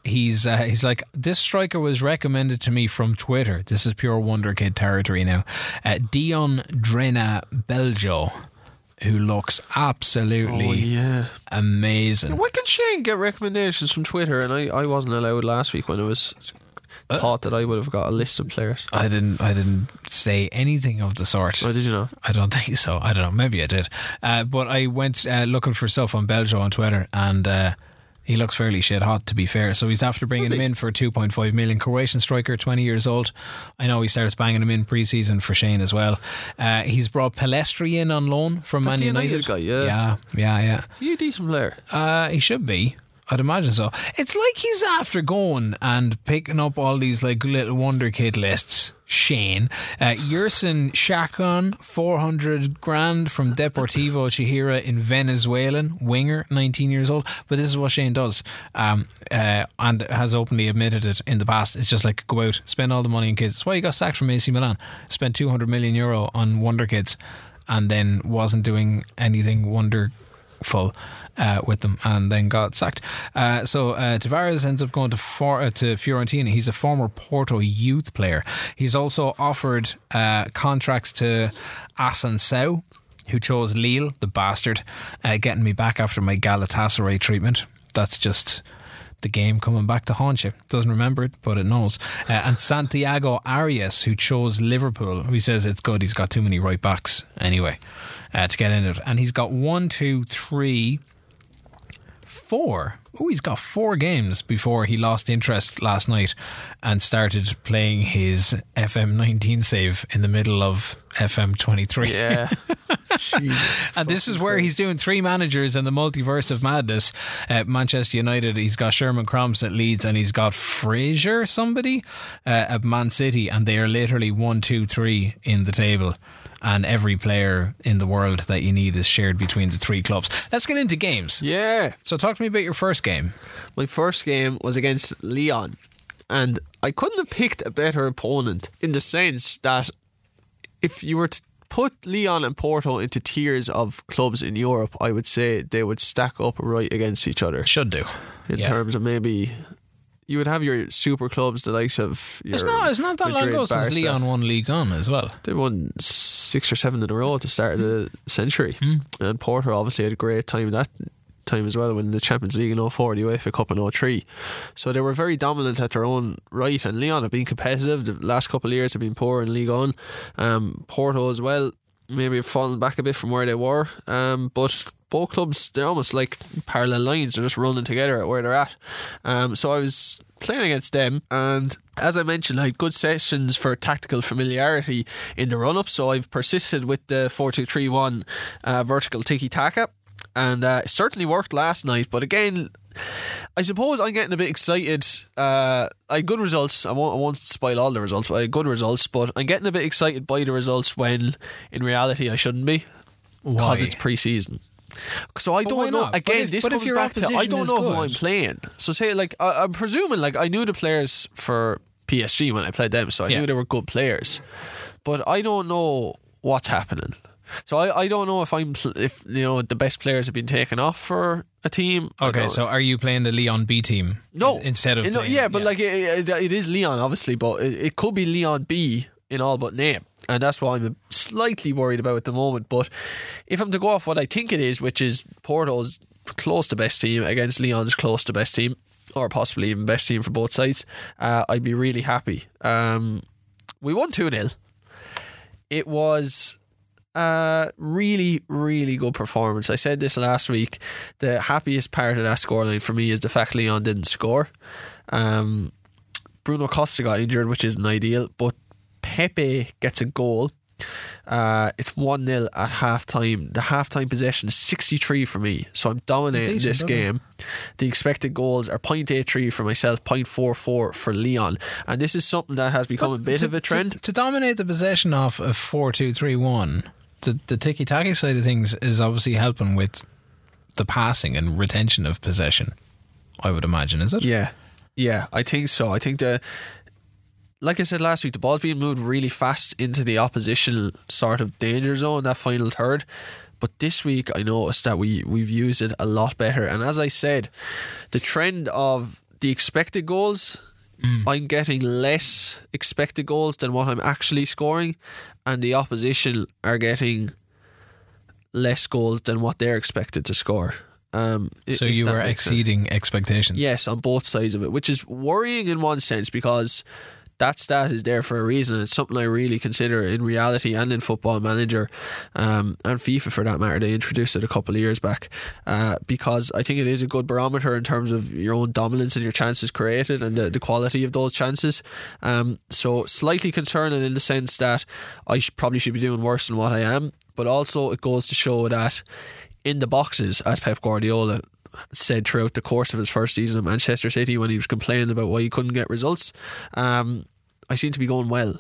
he's uh, he's like this striker was recommended to me from Twitter. This is pure wonder kid territory now. Uh, Dion Drena Beljo, who looks absolutely Oh yeah. amazing. Why can Shane get recommendations from Twitter and I, I wasn't allowed last week when it was thought that I would have got a list of players? I didn't I didn't say anything of the sort. Oh, did you know? I don't think so. I don't know. Maybe I did. Uh, but I went uh, looking for stuff on Beljo on Twitter, and uh, he looks fairly shit hot. To be fair, so he's after bringing him in for two point five million. Croatian striker, twenty years old. I know he starts banging him in pre-season for Shane as well. Uh, he's brought Pellistri in on loan from That's Man United. United guy, yeah. yeah, yeah, yeah. You a decent player. Uh, he should be. I'd imagine so. It's like he's after going and picking up all these like little wonder kid lists. Shane, uh, Yerson Chacon, 400 grand from Deportivo Táchira in Venezuelan, winger, 19 years old. But this is what Shane does um, uh, and has openly admitted it in the past. It's just like go out, spend all the money on kids. That's why he got sacked from AC Milan. Spent 200 million euro on wonder kids and then wasn't doing anything wonderful uh, with them and then got sacked. Uh, so uh, Tavares ends up going to for, uh, to Fiorentina. He's a former Porto youth player. He's also offered uh, contracts to Asensio, who chose Lille, the bastard, uh, getting me back after my Galatasaray treatment. That's just the game coming back to haunt you. Doesn't remember it, but it knows. Uh, and Santiago Arias, who chose Liverpool, he says it's good. He's got too many right backs anyway uh, to get in it. And he's got one, two, three, four. Oh, he's got four games before he lost interest last night and started playing his FM19 save in the middle of FM23. Yeah. Jesus. And this is where Christ. he's doing three managers in the multiverse of madness. Uh, Manchester United, he's got Sherman Cromps at Leeds, and he's got Fraser, somebody uh, at Man City, and they are literally one, two, three in the table. And every player in the world that you need is shared between the three clubs. Let's get into games. Yeah. So, talk to me about your first game. My first game was against Lyon, and I couldn't have picked a better opponent in the sense that if you were to put Lyon and Porto into tiers of clubs in Europe, I would say they would stack up right against each other Should do. in Yeah. terms of maybe. You would have your super clubs, the likes of. Your It's not. It's not that long Madrid, ago since Barca. Lyon won Ligue 1 as well. They won six or seven in a row at the start of the hmm. century. Hmm. And Porto obviously had a great time that time as well when the Champions League in 04, the UEFA Cup in 03. So they were very dominant at their own right. And Lyon have been competitive. The last couple of years have been poor in Ligue 1. Um, Porto as well, maybe have fallen back a bit from where they were. Um, but both clubs, they're almost like parallel lines. They're just running together at where they're at. Um, so I was playing against them and as I mentioned I had good sessions for tactical familiarity in the run up so I've persisted with the 4-2-3-1 uh, vertical tiki-taka and uh, it certainly worked last night but again I suppose I'm getting a bit excited. Uh, I had good results. I won't, I won't spoil all the results, but I had good results. But I'm getting a bit excited by the results when, in reality, I shouldn't be because it's pre-season. So I But don't know. Again, if- this comes back to I don't know who I'm playing. So say like I, I'm presuming like I knew the players for PSG when I played them, so I Yeah. knew they were good players. But I don't know what's happening. So I, I don't know if I'm pl- if you know the best players have been taken off for a team. Okay, so are you playing the Lyon B team? no instead of no, playing- yeah, but like it, it, it is Lyon obviously, but it, it could be Lyon B in all but name, and that's what I'm slightly worried about at the moment. But if I'm to go off what I think it is, which is Porto's close to best team against Lyon's close to best team, or possibly even best team for both sides, uh, I'd be really happy. Um, we won two 0 It was a really, really good performance. I said this last week. The happiest part of that scoreline for me is the fact Lyon didn't score. Um, Bruno Costa got injured, which isn't ideal, but Pepe gets a goal. Uh, it's 1 0 at half time. The half time possession is 63 for me, so I'm dominating Decent, this it? game. The expected goals are 0.83 for myself, 0.44 for Lyon. And this is something that has become a bit to, of a trend. To, to dominate the possession off of 4 2 3 1, the, the tiki taka side of things is obviously helping with the passing and retention of possession, I would imagine, is it? Yeah, yeah, I think so. I think the, like I said last week, the ball's being moved really fast into the opposition sort of danger zone, that final third. But this week, I noticed that we we've used it a lot better. And as I said, the trend of the expected goals. Mm. I'm getting less expected goals than what I'm actually scoring, and the opposition are getting less goals than what they're expected to score. Um, So you were makes sense. exceeding expectations. Yes, on both sides of it, which is worrying in one sense because that stat is there for a reason. It's something I really consider in reality and in Football Manager um, and FIFA for that matter. They introduced it a couple of years back uh, because I think it is a good barometer in terms of your own dominance and your chances created and the, the quality of those chances. Um, so slightly concerning in the sense that I probably should be doing worse than what I am, but also it goes to show that in the boxes, as Pep Guardiola said throughout the course of his first season at Manchester City when he was complaining about why he couldn't get results. Um, I seem to be going well.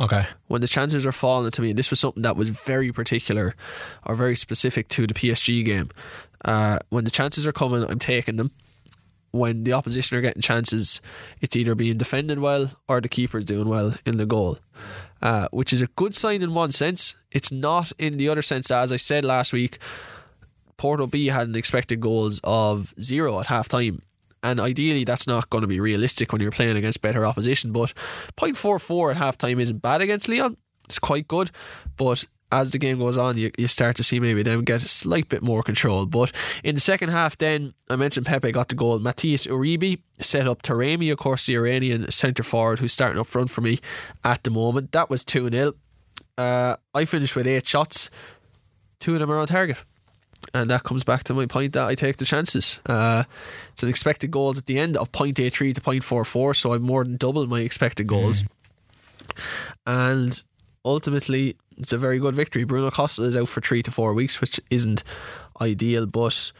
Okay. When the chances are falling to me, and this was something that was very particular or very specific to the PSG game. Uh, when the chances are coming, I'm taking them. When the opposition are getting chances, it's either being defended well or the keeper's doing well in the goal, uh, which is a good sign in one sense. It's not in the other sense. As I said last week, Porto B had an expected goals of zero at half time. And ideally, that's not going to be realistic when you're playing against better opposition. But 0.44 at half time isn't bad against Lyon. It's quite good. But as the game goes on, you, you start to see maybe them get a slight bit more control. But in the second half, then I mentioned Pepe got the goal. Mateus Uribe set up Taremi, of course, the Iranian centre forward who's starting up front for me at the moment. That was 2 0. Uh, I finished with eight shots. Two of them are on target. And that comes back to my point that I take the chances. Uh, it's an expected goals at the end of 0.83 to 0.44, so I've more than doubled my expected goals. And ultimately, it's a very good victory. Bruno Costa is out for three to four weeks, which isn't ideal, but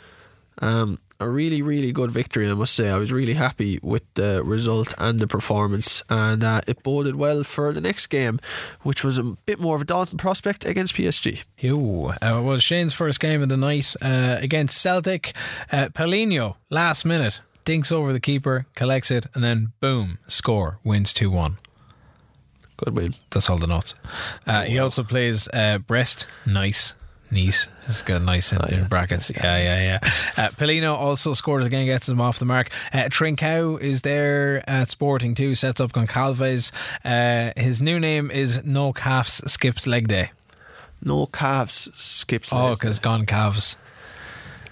um, a really, really good victory, I must say. I was really happy with the result and the performance, and uh, it boded well for the next game, which was a bit more of a daunting prospect against PSG. Ew. Uh, well, Shane's first game of the night uh, against Celtic. Uh, Paulinho, last minute, dinks over the keeper, collects it, and then boom, score, wins 2 1. Good win. That's all the notes. Uh, he also plays uh, Brest. Nice. Nice. It's got nice in, in brackets. Yeah, yeah, yeah. Uh, Paulinho also scores again, gets him off the mark. Uh, Trincao is there at Sporting too, sets up Goncalves. Uh, his new name is No Calves Skips Leg Day. No calves skips. Oh, because gone calves.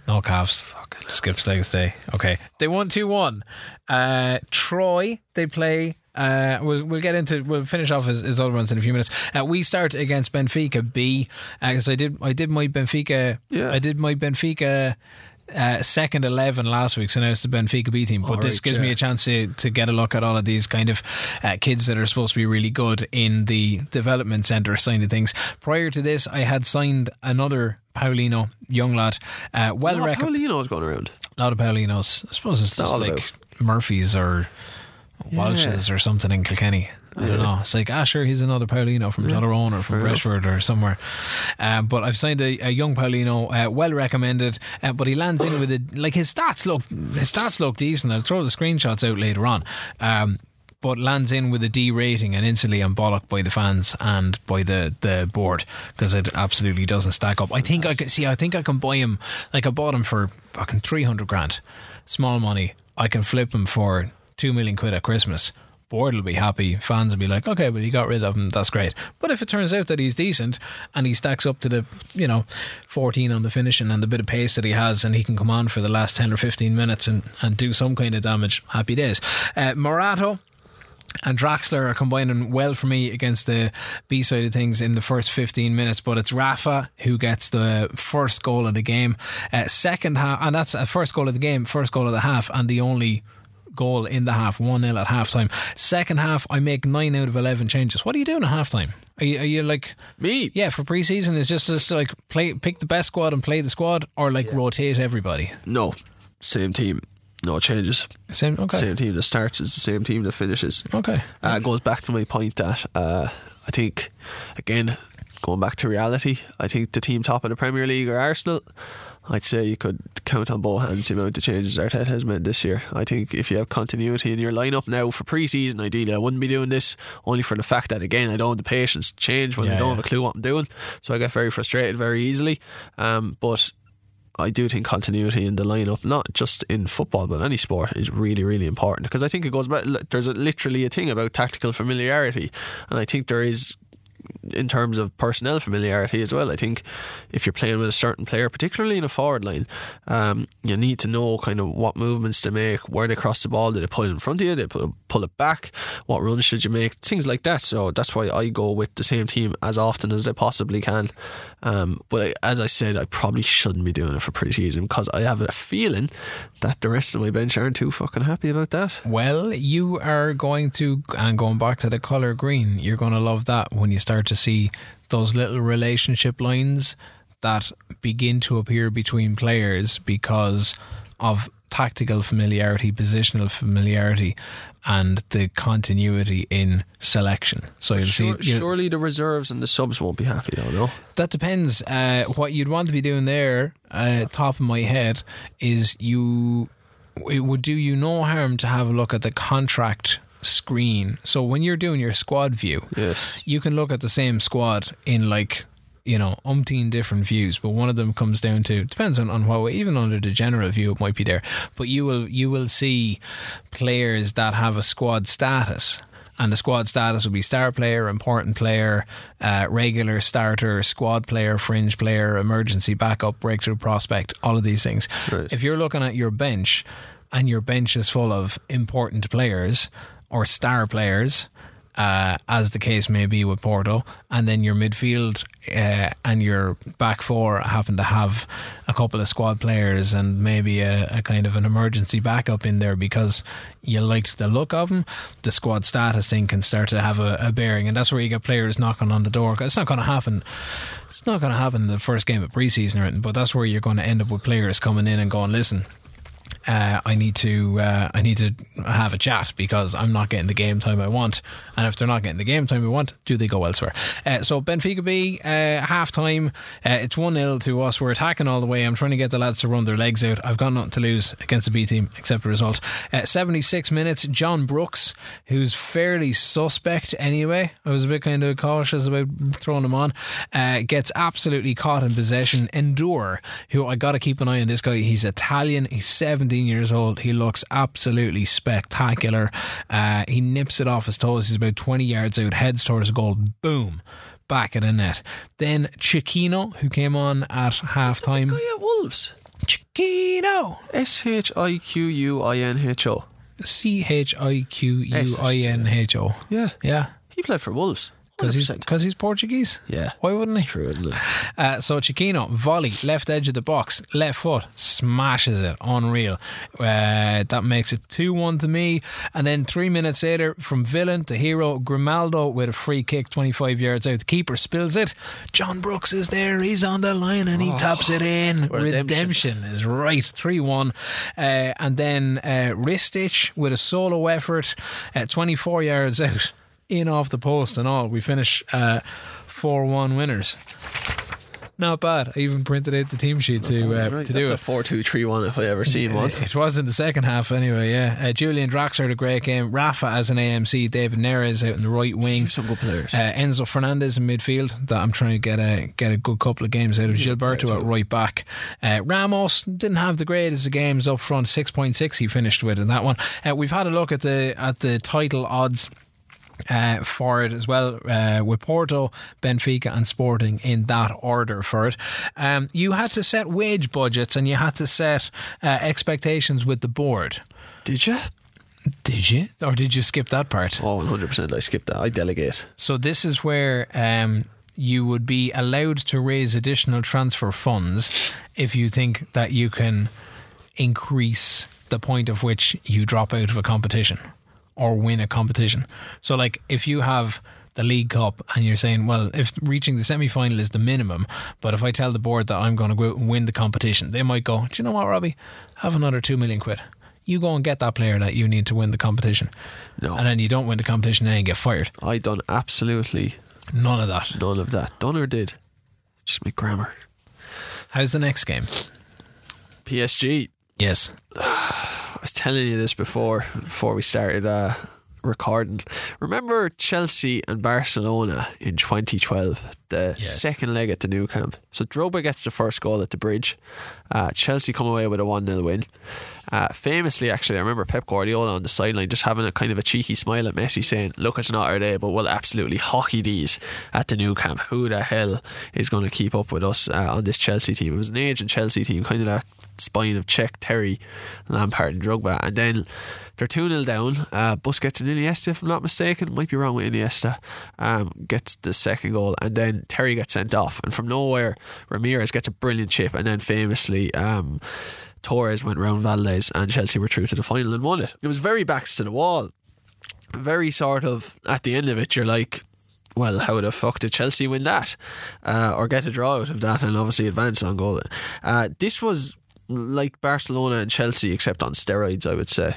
No calves. Fucking skips legs day. Okay. They won 2 1. Uh, Troy, they play. Uh, we'll we'll get into we'll finish off his, his other ones in a few minutes. Uh, we start against Benfica B because I did I did my Benfica Yeah. I did my Benfica uh, second eleven last week, so now it's the Benfica B team. But All this right, gives yeah. me a chance to, to get a look at all of these kind of uh, kids that are supposed to be really good in the development centre side of things. Prior to this, I had signed another Paulino young lad, uh, well No, recommended. Paulino's going around. A lot of Paulinos. I suppose it's not just like about- Murphy's or Welch's or something in Kilkenny. I don't know. It's like, ah, sure, he's another Paulino from Tyrone or from. Freshford or somewhere. Um, but I've signed a, a young Paulino, uh, well recommended. Uh, but he lands in with a like his stats look his stats look decent. I'll throw the screenshots out later on. Um, but lands in with a D rating and instantly I'm bollocked by the fans and by the, the board because it absolutely doesn't stack up. I think I can see. I think I can buy him. Like I bought him for fucking three hundred grand, small money. I can flip him for two million quid at Christmas. Board will be happy. Fans will be like, okay, well, you got rid of him. That's great. But if it turns out that he's decent and he stacks up to the, you know, 14 on the finishing and the bit of pace that he has and he can come on for the last 10 or 15 minutes and, and do some kind of damage, happy days. Uh, Morato, and Draxler are combining well for me against the B side of things in the first 15 minutes, but it's Rafa who gets the first goal of the game. Uh, second half, and that's a first goal of the game, first goal of the half, and the only goal in the half, 1 0 at half time. Second half, I make 9 out of 11 changes. What are you doing at half time? Are you, are you like, Me? yeah, for pre season, is just, just like play, pick the best squad and play the squad, or like rotate everybody? No. Same team. No changes. Same, okay. Same team that starts is the same team that finishes. Okay. Uh, it goes back to my point that uh, I think, again, going back to reality, I think the team top of the Premier League are Arsenal. I'd say you could count on both hands the amount of changes Arteta has made this year. I think if you have continuity in your lineup now for pre-season, ideally I wouldn't be doing this only for the fact that again I don't have the patience to change when I don't yeah. have a clue what I'm doing. So I get very frustrated very easily. Um, but I do think continuity in the lineup, not just in football but any sport, is really really important because I think it goes back. There's a, literally a thing about tactical familiarity, and I think there is in terms of personnel familiarity as well. I think if you're playing with a certain player, particularly in a forward line, um, you need to know kind of what movements to make, where they cross the ball, did they pull it in front of you, did they pull, pull it back, what runs should you make, things like that. So that's why I go with the same team as often as I possibly can. Um, but I, as I said, I probably shouldn't be doing it for pre-season because I have a feeling that the rest of my bench aren't too fucking happy about that. Well, you are going to, and going back to the colour green, you're going to love that when you start to see those little relationship lines that begin to appear between players because of tactical familiarity, positional familiarity, and the continuity in selection. So you'll Sure, see. you- surely the reserves and the subs won't be happy though, no? that depends. Uh, what you'd want to be doing there, uh, top of my head, is you. It would do you no harm to have a look at the contract screen. So when you're doing your squad view, Yes. you can look at the same squad in like you know umpteen different views but one of them comes down to depends on, on what way even under the general view it might be there but you will you will see players that have a squad status and the squad status will be star player, important player, uh, regular starter, squad player, fringe player, emergency backup, breakthrough prospect, all of these things. Right. If you're looking at your bench and your bench is full of important players or star players, uh, as the case may be with Porto, and then your midfield uh, and your back four happen to have a couple of squad players and maybe a, a kind of an emergency backup in there because you liked the look of them, the squad status thing can start to have a, a bearing, and that's where you get players knocking on the door. It's not going to happen. It's not going to happen in the first game of preseason or anything, but that's where you're going to end up with players coming in and going, listen, uh, I need to uh, I need to have a chat because I'm not getting the game time I want. And if they're not getting the game time we want, do they go elsewhere? Uh, so Benfica B uh, half time. Uh, it's one 0 to us. We're attacking all the way. I'm trying to get the lads to run their legs out. I've got nothing to lose against the B team except the result. Uh, 76 minutes. John Brooks, who's fairly suspect anyway. I was a bit kind of cautious about throwing him on. Gets absolutely caught in possession. Endure, who I got to keep an eye on this guy. He's Italian. He's 17 years old. He looks absolutely spectacular. Uh, he nips it off his toes. He's about 20 yards out, heads towards goal. Boom. Back at the net. Then Chiquinho, who came on at half time. Guy at Wolves. Chiquinho. S H I Q U I N H O. C H I Q U I N H O. Yeah. Yeah. He played for Wolves. Because he's, 100%. 'cause he's Portuguese. Yeah. Why wouldn't he? True? Uh, so Chiquinho, volley, left edge of the box, left foot, smashes it. Unreal. Uh, that makes it 2 1 to me. And then three minutes later, from villain to hero, Grimaldo with a free kick 25 yards out. The keeper spills it. John Brooks is there. He's on the line and he taps it in. redemption. Redemption is right. 3 1. Uh, and then uh, Ristić with a solo effort at 24 yards out. In off the post and all. We finish uh, 4 1 winners. Not bad. I even printed out the team sheet to uh, Right, to that's do a four two three one if I ever seen one. It was in the second half anyway, yeah. Uh, Julian Draxler had a great game. Rafa as an AMC. David Neres out in the right wing. Some good players. Uh, Enzo Fernandez in midfield. That I'm trying to get a get a good couple of games out of Gilberto at right back. Uh, Ramos didn't have the greatest of games up front. Six point six he finished with in that one. Uh, we've had a look at the at the title odds uh, for it as well uh, with Porto, Benfica, and Sporting in that order for it. Um, you had to set wage budgets and you had to set uh, expectations with the board. Did you? Did you, or did you skip that part? Oh, 100%. I skipped that. I delegate. So this is where. Um, you would be allowed to raise additional transfer funds if you think that you can increase the point of which you drop out of a competition or win a competition. So, like, if you have the League Cup and you're saying, well, if reaching the semi final is the minimum, but if I tell the board that I'm going to go out and win the competition, they might go, do you know what, Robbie? Have another two million quid. You go and get that player that you need to win the competition. No. And then you don't win the competition and then you get fired. I done absolutely None of that. none of that. Done or did. Just my grammar. How's the next game? PSG. Yes. Was telling you this before before we started uh, recording. Remember Chelsea and Barcelona in 2012, the Yes. second leg at the Nou Camp. So Drogba gets the first goal at the bridge. Uh, Chelsea come away with a 1 0 win. Uh, famously, actually, I remember Pep Guardiola on the sideline just having a kind of a cheeky smile at Messi saying, Look, it's not our day, but we'll absolutely hockey these at the Nou Camp. Who the hell is going to keep up with us uh, on this Chelsea team? It was an aging Chelsea team, kind of that spine of Čech, Terry, Lampard, and Drogba. And then they're 2 0 down. Uh, Busquets and Iniesta, if I'm not mistaken, might be wrong with Iniesta, um, gets the second goal. And then Terry gets sent off. And from nowhere, Ramires gets a brilliant chip. And then famously, um, Torres went round Valdés and Chelsea were through to the final and won it. It was very backs to the wall. Very sort of, at the end of it, you're like, well, how the fuck did Chelsea win that? Uh, or get a draw out of that and obviously advance on goal? Uh, this was like Barcelona and Chelsea, except on steroids, I would say.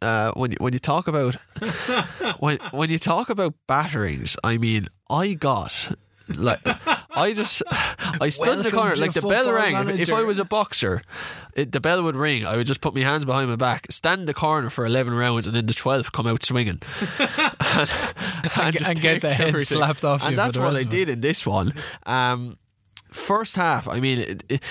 Uh, when you, when you talk about when when you talk about batterings, I mean, I got like I just I stood in the corner like the bell rang. If, if I was a boxer, it, the bell would ring. I would just put my hands behind my back, stand in the corner for eleven rounds, and in the twelfth come out swinging and, and, and get the head everything. slapped off And that's what I did in this one. Um, first half, I mean. It, it,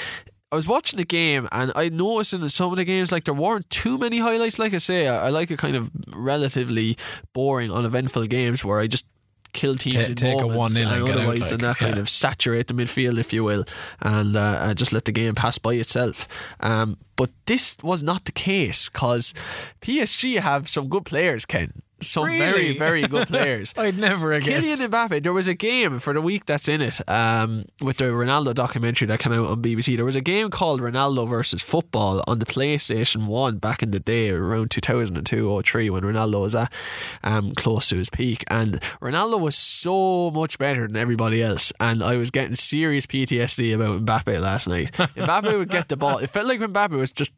I was watching the game and I noticed in some of the games like there weren't too many highlights. Like I say, I, I like a kind of relatively boring, uneventful games where I just kill teams Ta- in take a moments 1-0 and and out, otherwise than like, that kind yeah. of saturate the midfield, if you will, and uh, uh, just let the game pass by itself. Um, but this was not the case because PSG have some good players, Ken. Some very, Really? very good players. I'd never have guessed. Kylian Mbappe, there was a game for the week that's in it um, with the Ronaldo documentary that came out on BBC. There was a game called Ronaldo versus Football on the PlayStation 1 back in the day, around 2002 or 3 when Ronaldo was at um, close to his peak. And Ronaldo was so much better than everybody else. And I was getting serious PTSD about Mbappe last night. Mbappe would get the ball. It felt like Mbappe was just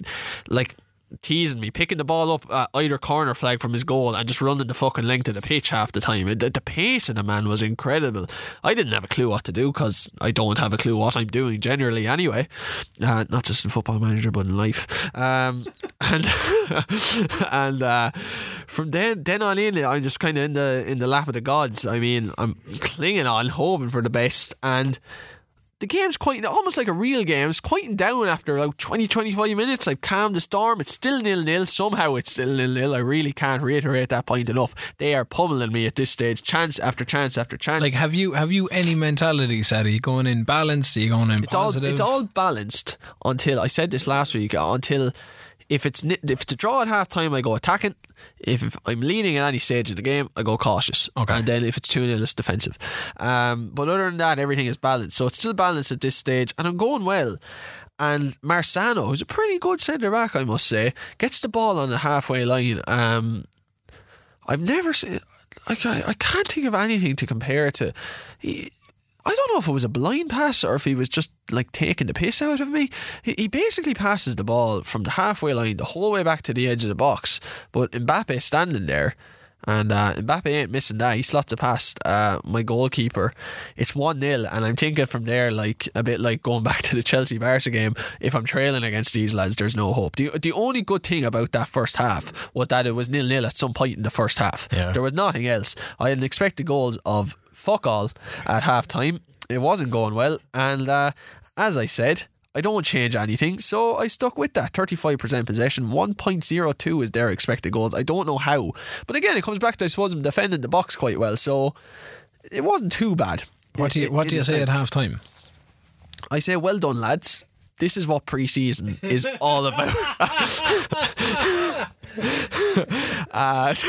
like teasing me, picking the ball up at either corner flag from his goal and just running the fucking length of the pitch half the time. It, the, the pace of the man was incredible. I didn't have a clue what to do because I don't have a clue what I'm doing generally anyway. Uh, not just in football manager, but in life. Um, and and uh, from then then on in, I'm just kind of in the in the lap of the gods. I mean, I'm clinging on, hoping for the best, and the game's quite almost like a real game. It's quieting down after like 20, 25 minutes. I've calmed the storm. It's still nil nil. Somehow it's still nil nil. I really can't reiterate that point enough. They are pummeling me at this stage, chance after chance after chance. Like, have you have you any mentality set? Are you going in balanced? Are you going in it's all it's all balanced until I said this last week. Until if it's if it's a draw at half time, I go attacking. If, if I'm leading at any stage in the game, I go cautious. Okay. And then if it's 2 0, it's defensive. Um, but other than that, everything is balanced. So it's still balanced at this stage, and I'm going well. And Marsano, who's a pretty good centre back, I must say, gets the ball on the halfway line. Um, I've never seen. I, I can't think of anything to compare it to. He, I don't know if it was a blind pass or if he was just like taking the piss out of me. He, he basically passes the ball from the halfway line the whole way back to the edge of the box, but Mbappe is standing there. And uh, Mbappe ain't missing that. He slots it past uh, my goalkeeper. It's 1 0. And I'm thinking from there, like a bit like going back to the Chelsea Barca game, if I'm trailing against these lads, there's no hope. The, the only good thing about that first half was that it was nil nil at some point in the first half. Yeah. There was nothing else. I had expected goals of fuck all at half time. It wasn't going well. And uh, as I said, I don't change anything, so I stuck with that. 35% possession, 1.02 is their expected goals. I don't know how. But again, it comes back to, I suppose, I'm defending the box quite well, so it wasn't too bad. what do you What do you say at sense. half time? I say, well done, lads. This is what pre-season is all about. uh,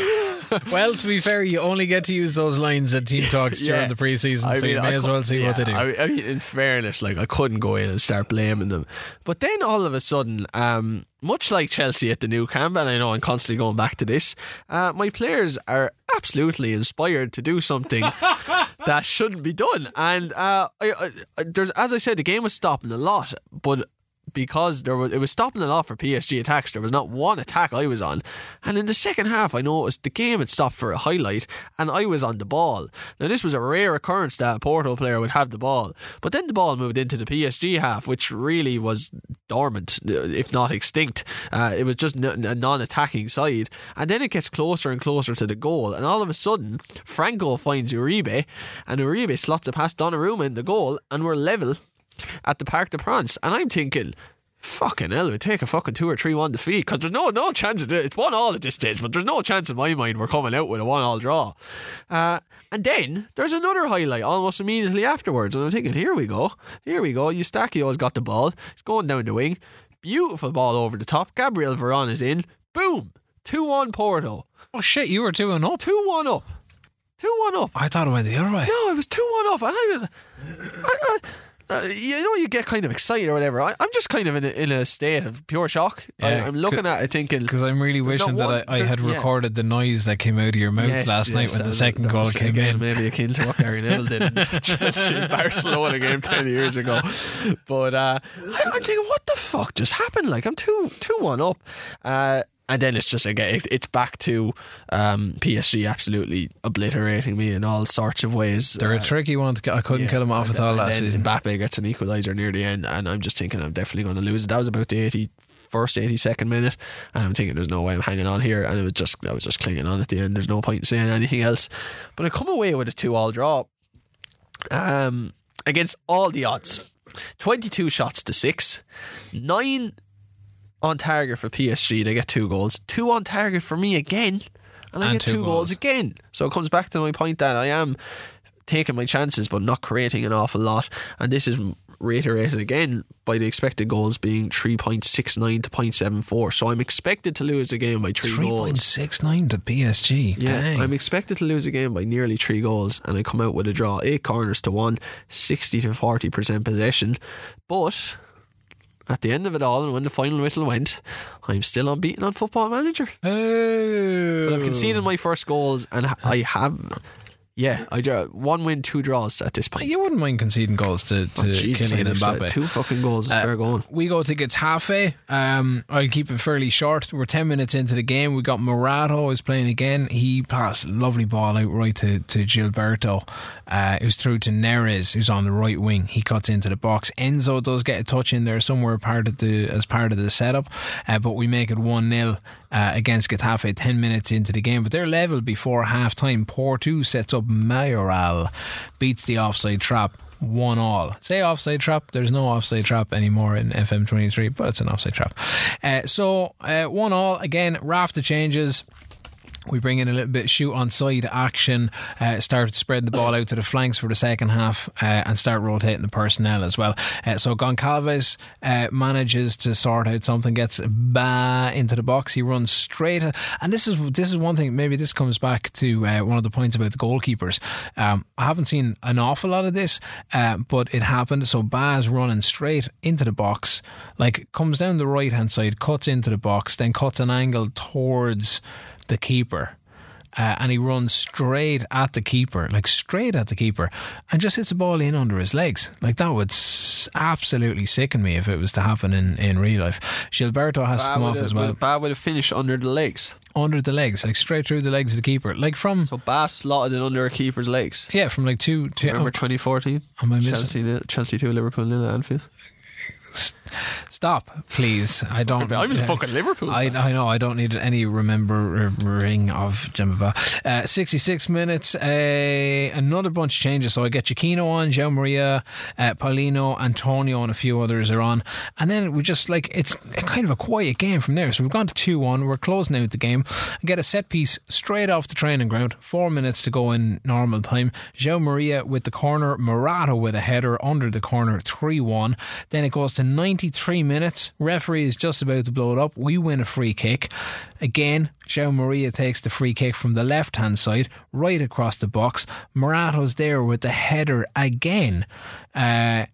Well, to be fair, you only get to use those lines at team talks during the preseason, I so you may I as well see what they do. yeah, I, mean, in fairness, like I couldn't go in and start blaming them. But then all of a sudden, um, much like Chelsea at the Nou Camp, and I know I'm constantly going back to this, uh, my players are absolutely inspired to do something that shouldn't be done. And uh, I, I- there's, as I said, the game was stopping a lot, but because there was it was stopping a lot for PSG attacks. There was not one attack I was on, and in the second half, I noticed the game had stopped for a highlight, and I was on the ball. Now this was a rare occurrence that a Porto player would have the ball, but then the ball moved into the PSG half, which really was dormant, if not extinct. Uh, it was just a non-attacking side, and then it gets closer and closer to the goal, and all of a sudden, Franco finds Uribe, and Uribe slots it past Donnarumma in the goal, and we're level at the Parc des Princes. and I'm thinking, fucking hell, we take a fucking two or three one defeat because there's no no chance of it. It's one all at this stage, but there's no chance in my mind we're coming out with a one all draw. Uh, and then there's another highlight almost immediately afterwards, and I'm thinking, here we go, here we go. Eustachio's got the ball, he's going down the wing, beautiful ball over the top. Gabriel Veron is in, boom, two one Porto, oh shit, you were two and up. two one up, two one up. I thought it went the other way. No, it was two one off, and I was, I, I, uh, you know, you get kind of excited or whatever. I, I'm just kind of in a, in a state of pure shock. I, Yeah, I'm looking at it thinking. Because I'm really wishing that one- I, I had yeah. recorded the noise that came out of your mouth Yes, last night when the second goal came again, in. Maybe akin to what Gary Neville did in Chelsea Barcelona game ten years ago. But uh, I, I'm thinking, what the fuck just happened? Like I'm two two one up. Uh, and then it's just again, it's back to um, PSG absolutely obliterating me in all sorts of ways. They're a Uh, tricky one. To, I couldn't yeah, kill them off at all last season. Mbappe gets an equaliser near the end, and I'm just thinking I'm definitely going to lose it. That was about the 81st, 82nd minute, and I'm thinking there's no way I'm hanging on here, and it was just I was just clinging on at the end. There's no point in saying anything else, but I come away with a two-all draw, um, against all the odds. 22 shots to six, nine on target for PSG. They get two goals, two on target for me again, and I And get two two goals goals. again. So it comes back to my point that I am taking my chances but not creating an awful lot. And this is reiterated again by the expected goals being 3.69 to 0.74. So I'm expected to lose the game by three, Three goals. point six nine to PSG. Yeah, Dang. I'm expected to lose a game by nearly three goals, and I come out with a draw. Eight corners to one, 60 to 40% possession. But at the end of it all, and when the final whistle went, I'm still unbeaten on Football Manager. oh. But I've conceded my first goals, and I have, yeah, I draw one win, two draws at this point. You wouldn't mind conceding goals to, to Oh, Jesus, Kylian Mbappe. Two fucking goals is Uh, fair going. We go to Getafe. Um, I'll keep it fairly short. We're 10 minutes into the game. We got Morato is playing again. He passed lovely ball out right to, to Gilberto. Uh, was through to Neres, who's on the right wing. He cuts into the box. Enzo does get a touch in there somewhere part of the as part of the setup, uh, but we make it 1 0 uh, against Getafe 10 minutes into the game. But they're level before half time. Porto sets up Mayoral, beats the offside trap one all. Say offside trap. There's no offside trap anymore in FM23, but it's an offside trap. Uh, so uh, one all again. Raft the changes. We bring in a little bit shoot on side action, uh, start spreading the ball out to the flanks for the second half, uh, and start rotating the personnel as well. Uh, so Goncalves uh, manages to sort out something, gets ba into the box. He runs straight, and this is this is one thing. Maybe this comes back to uh, one of the points about the goalkeepers. Um, I haven't seen an awful lot of this, uh, but it happened. So Baz running straight into the box, like comes down the right hand side, cuts into the box, then cuts an angle towards the keeper. Uh, and he runs straight at the keeper, like straight at the keeper, and just hits the ball in under his legs. Like that would s- absolutely sicken me if it was to happen in, in real life. Gilberto has to come off as well, Bad with a finish under the legs. under the legs, like straight through the legs of the keeper, like from So Bass slotted it under a keeper's legs. yeah, from like two. two Remember 2014? am I missing? Chelsea, Chelsea 2, Liverpool at Anfield. Stop, please. I don't. I'm in uh, fucking Liverpool. I, I know. I don't need any remembering of Jemba. Uh, 66 minutes. Uh, another bunch of changes. So I get Chiquinho on, João Mário, uh, Paulino, Antonio, and a few others are on. And then we just like it's kind of a quiet game from there. So we've gone to 2 1. We're closing out the game. I get a set piece straight off the training ground. Four minutes to go in normal time. João Mário with the corner. Morato with a header under the corner. 3 1. Then it goes to 93 minutes. Referee is just about to blow it up. We win a free kick. Again, João Mário takes the free kick from the left hand side, right across the box. Morato's there with the header again. Uh,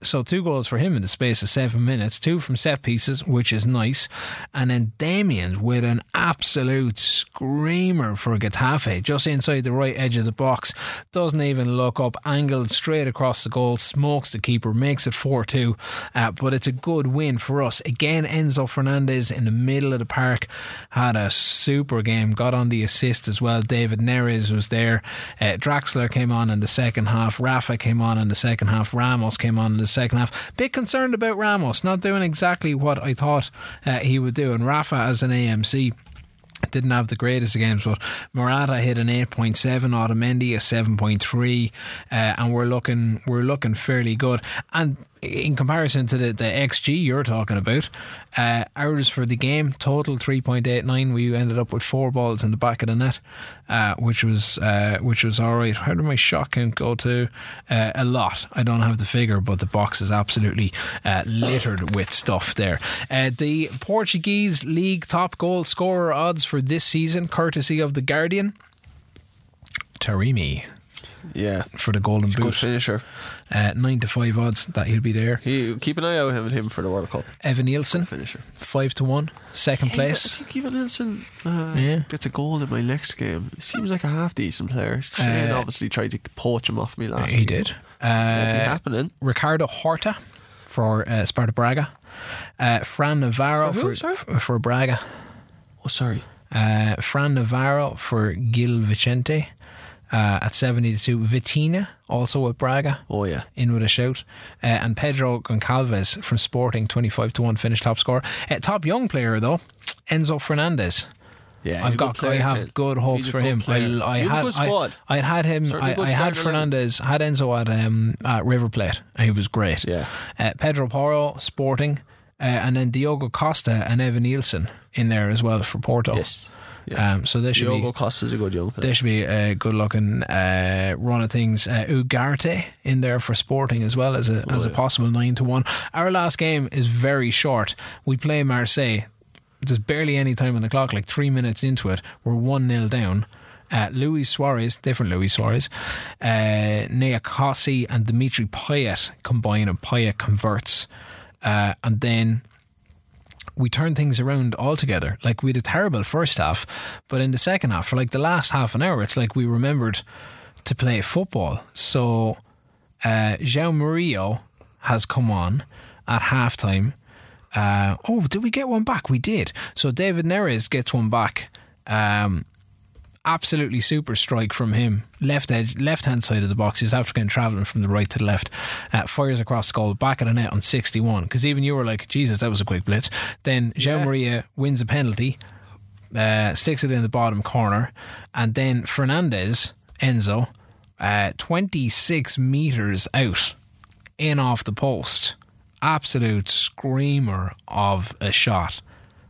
so two goals for him in the space of seven minutes, two from set pieces, which is nice, and then Damien with an absolute screamer for Getafe, just inside the right edge of the box, doesn't even look up, angled straight across the goal, smokes the keeper, makes it four two, uh, but it's a good win for us. Again, Enzo Fernandez in the middle of the park had a super game, got on the assist as well. David Neres was there, uh, Draxler came on in the second half, Rafa came on in the second half, Ramos came on in the second half. Bit concerned about Ramos not doing exactly what I thought uh, he would do, and Rafa as an AMC didn't have the greatest of games, but Morato hit an 8.7, Otamendi a 7.3, uh, and we're looking we're looking fairly good. And in comparison to the, the XG you're talking about, uh, ours for the game total 3.89. We ended up with four balls in the back of the net, uh, which was uh, which was all right. How did my shot count go to? Uh, a lot. I don't have the figure, but the box is absolutely uh, littered with stuff there. Uh, the Portuguese league top goal scorer odds for this season, courtesy of the Guardian. Taremi. Yeah. for the Golden Boot. finisher. Uh, nine to five odds that he'll be there. He, keep an eye out on him for the World Cup. Evanilson, Finisher. five to one, second I place. think Evanilson uh, Yeah. gets a goal in my next game. He seems like a half decent player. Shane Uh, obviously tried to poach him off me last He week. did. Won't be Uh, happening. Ricardo Horta for uh, Sparta Braga. Uh, Fran Navarro For who, for, sorry? f- for Braga. Oh, sorry. Uh, Fran Navarro for Gil Vicente uh, at 72. Vitinha also with Braga. Oh, yeah. In with a shout. Uh, and Pedro Goncalves from Sporting, 25 to 1, finished top scorer. Uh, top young player, though, Enzo Fernandez. Yeah, I've got. I have good hopes for good him. player. I, I had. good squad. I, I had him. I, I had. Fernandez. Had Enzo at um, at River Plate, and he was great. Yeah. Uh, Pedro Porro, Sporting, uh, and then Diogo Costa and Evanilson in there as well for Porto. Yes. Yeah. Um, so they should Diogo be. A good. They should be a good looking uh, run of things. Uh, Ugarte in there for Sporting as well as a as a possible nine to one. Our last game is very short. We play Marseille. There's barely any time on the clock. Like three minutes into it, we're one 0 down. Uh, Luis Suarez, different Luis Suarez, uh, Nea Kossi and Dimitri Payet combine and Payet converts. Uh, and then we turned things around altogether. Like we had a terrible first half, but in the second half, for like the last half an hour, it's like we remembered to play football. So uh, João Murillo has come on at halftime. Uh, oh, did we get one back? We did. So David Neres gets one back. Um, absolutely super strike from him. Left edge, left hand side of the box. He's after getting travelling from the right to the left. Uh, fires across goal, back of the net on 61. Because even you were like, Jesus, that was a quick blitz. Then Jean yeah. Maria wins a penalty, uh, sticks it in the bottom corner. And then Fernandez, Enzo, uh, 26 metres out, in off the post. Absolute screamer of a shot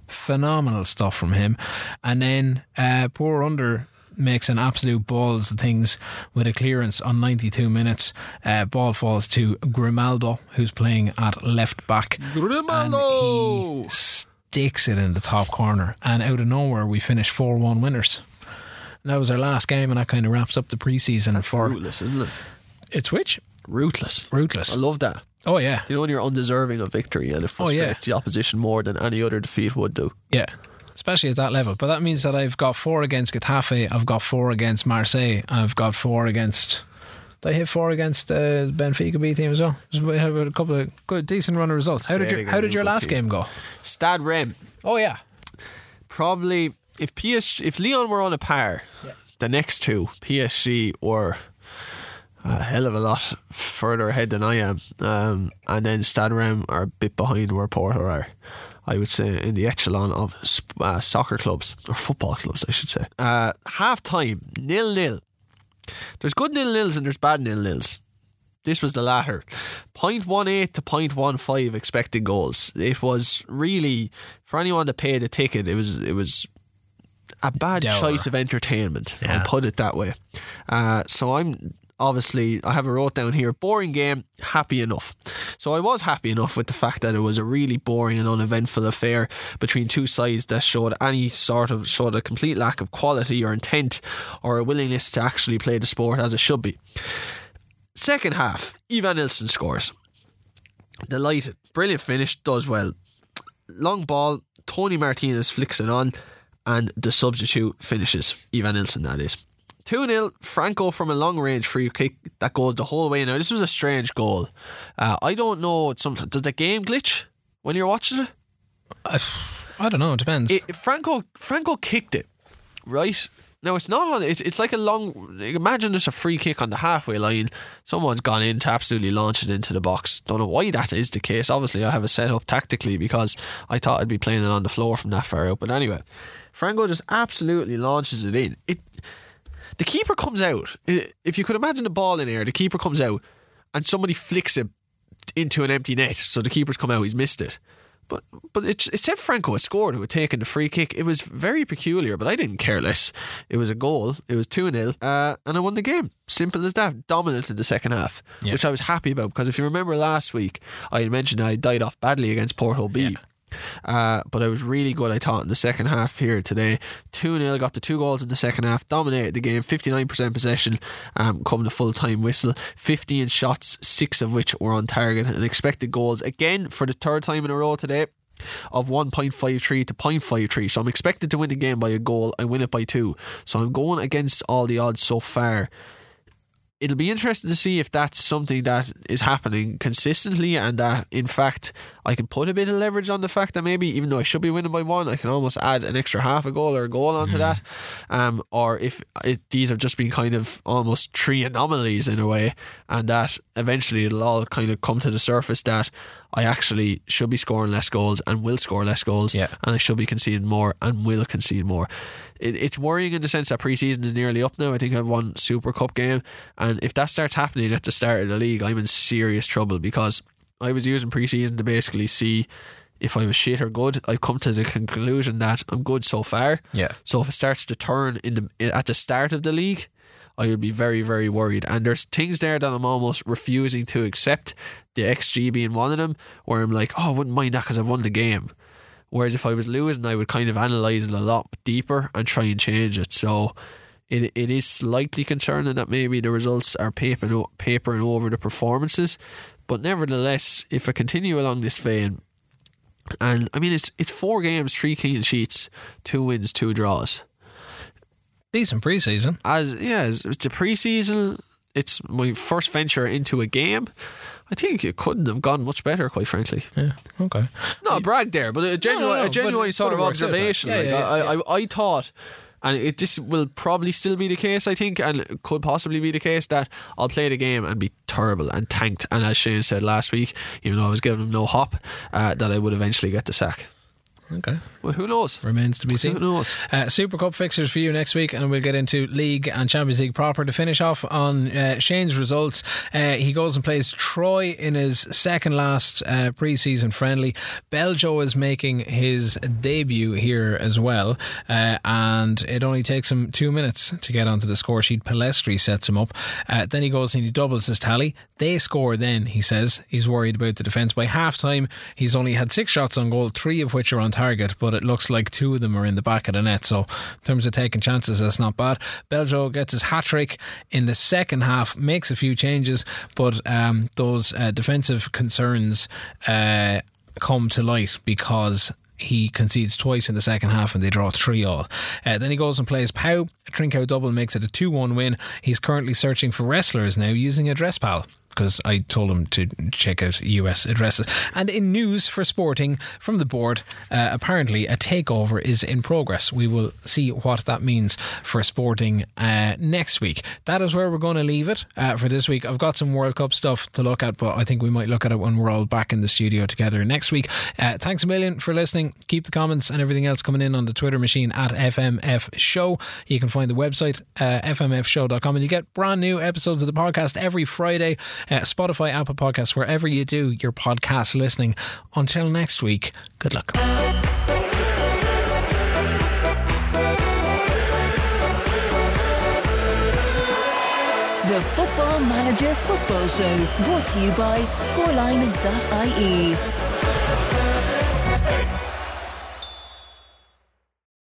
phenomenal stuff from him. And then uh, poor under makes an absolute balls of things with a clearance on 92 minutes. Uh, ball falls to Grimaldo, who's playing at left back. Grimaldo! Sticks it in the top corner. And out of nowhere, we finish 4 1 winners. And that was our last game, and that kind of wraps up the preseason for. Rootless, isn't it? It's which? Rootless. Rootless. I love that. Oh, yeah. You know when you're undeserving of victory and it Oh, yeah. frustrates the opposition more than any other defeat would do. Yeah. Especially at that level. But that means that I've got four against Getafe, I've got four against Marseille, I've got four against. Did I hit four against uh, Benfica B team as well? We have a couple of good, decent run of results. How did your How did your last team. game go? Stade Reims. Oh yeah, Probably if PS if Lyon were on a par, the next two PSG were a hell of a lot further ahead than I am, um, and then Stade Reims are a bit behind where Porto are. I would say in the echelon of uh, soccer clubs or football clubs, I should say. Uh, half time nil nil. There's good nil nils and there's bad nil nils. This was the latter. 0.18 to 0.15 expected goals. It was really for anyone to pay the ticket. It was it was a bad Dour. choice of entertainment. Yeah. I'll put it that way. Uh, so I'm obviously I have a wrote down here. Boring game. Happy enough. So I was happy enough with the fact that it was a really boring and uneventful affair between two sides that showed any sort of showed a complete lack of quality or intent or a willingness to actually play the sport as it should be. Second half, Ivan Nilsson scores. Delighted. Brilliant finish, does well. Long ball, Toni Martínez flicks it on, and the substitute finishes. Ivan Nilsson, that is. 2 0, Franco from a long range free kick that goes the whole way. Now, this was a strange goal. Uh, I don't know, sometimes, does the game glitch when you're watching it? I, I don't know. It depends. it, Franco Franco kicked it, right? Now it's not on. It's it's like a long. Imagine there's a free kick on the halfway line. Someone's gone in to absolutely launch it into the box. Don't know why that is the case. Obviously, I have a set up tactically because I thought I'd be playing it on the floor from that far out. But anyway, Franco just absolutely launches it in. It. The keeper comes out. If you could imagine the ball in air, the keeper comes out, and somebody flicks it into an empty net. So the keeper's come out. He's missed it. But but it, it said Franco had scored who had taken the free kick. It was very peculiar, but I didn't care less. It was a goal. It was 2 0. Uh, and I won the game. Simple as that. Dominated the second half, Yeah. which I was happy about because if you remember last week, I had mentioned I died off badly against Porto B. Uh, but I was really good, I thought, in the second half here today. 2 0, got the two goals in the second half, dominated the game, 59% possession um, come the full time whistle, 15 shots, six of which were on target, and expected goals again for the third time in a row today of 1.53 to 0.53. So I'm expected to win the game by a goal. I win it by two. So I'm going against all the odds so far it'll be interesting to see if that's something that is happening consistently and that in fact I can put a bit of leverage on the fact that maybe even though I should be winning by one I can almost add an extra half a goal or a goal onto mm. that um, or if it, these have just been kind of almost three anomalies in a way and that eventually it'll all kind of come to the surface that I actually should be scoring less goals and will score less goals yeah. and I should be conceding more and will concede more it, it's worrying in the sense that pre-season is nearly up now. I think I've won Super Cup game, and if that starts happening at the start of the league, I'm in serious trouble because I was using pre-season to basically see if I was shit or good. I've come to the conclusion that I'm good so far. Yeah. So if it starts to turn in the at the start of the league, I would be very, very worried. And there's things there that I'm almost refusing to accept. The XG being one of them, where I'm like, oh, I wouldn't mind that because I've won the game. Whereas if I was losing, I would kind of analyse it a lot deeper and try and change it. So it it is slightly concerning that maybe the results are papering, papering over the performances. But nevertheless, if I continue along this vein, and I mean it's it's four games, three clean sheets, two wins, two draws. Decent preseason. As yeah, it's a preseason. It's my first venture into a game. I think it couldn't have gone much better, quite frankly. Yeah. Okay. Not a brag there, but a genuine, no, no, no, a genuine sort of observation. Yeah, like, yeah, I, yeah. I, I thought and it, this will probably still be the case, I think, and could possibly be the case that I'll play the game and be terrible and tanked. And as Shane said last week, even though I was giving him no hop, uh, that I would eventually get the sack. Okay. Well, who knows? Remains to be seen. Who knows? Uh, Super Cup fixtures for you next week, and we'll get into League and Champions League proper. To finish off on uh, Shane's results, uh, he goes and plays Troy in his second last uh, pre season friendly. Beljo is making his debut here as well, uh, and it only takes him two minutes to get onto the score sheet. Pellistri sets him up. Uh, then he goes and he doubles his tally. They score then, he says. He's worried about the defence. By half time, he's only had six shots on goal, three of which are on target, but it looks like two of them are in the back of the net. So, in terms of taking chances, that's not bad. Beljo gets his hat trick in the second half, makes a few changes, but um, those uh, defensive concerns uh, come to light because he concedes twice in the second half and they draw 3 all. Uh, then he goes and plays Pau. Trincão double makes it a 2 1 win. He's currently searching for wrestlers now using a dress Pal because I told him to check out US addresses. And in news for sporting from the board, uh, apparently a takeover is in progress. We will see what that means for sporting uh, next week. That is where we're going to leave it uh, for this week. I've got some World Cup stuff to look at, but I think we might look at it when we're all back in the studio together next week. Uh, thanks a million for listening. Keep the comments and everything else coming in on the Twitter machine at FMF Show. You can find the website uh, fmfshow.com and you get brand new episodes of the podcast every Friday uh, Spotify, Apple Podcasts, wherever you do your podcast listening. Until next week, good luck. The Football Manager Football Show, brought to you by scoreline.ie.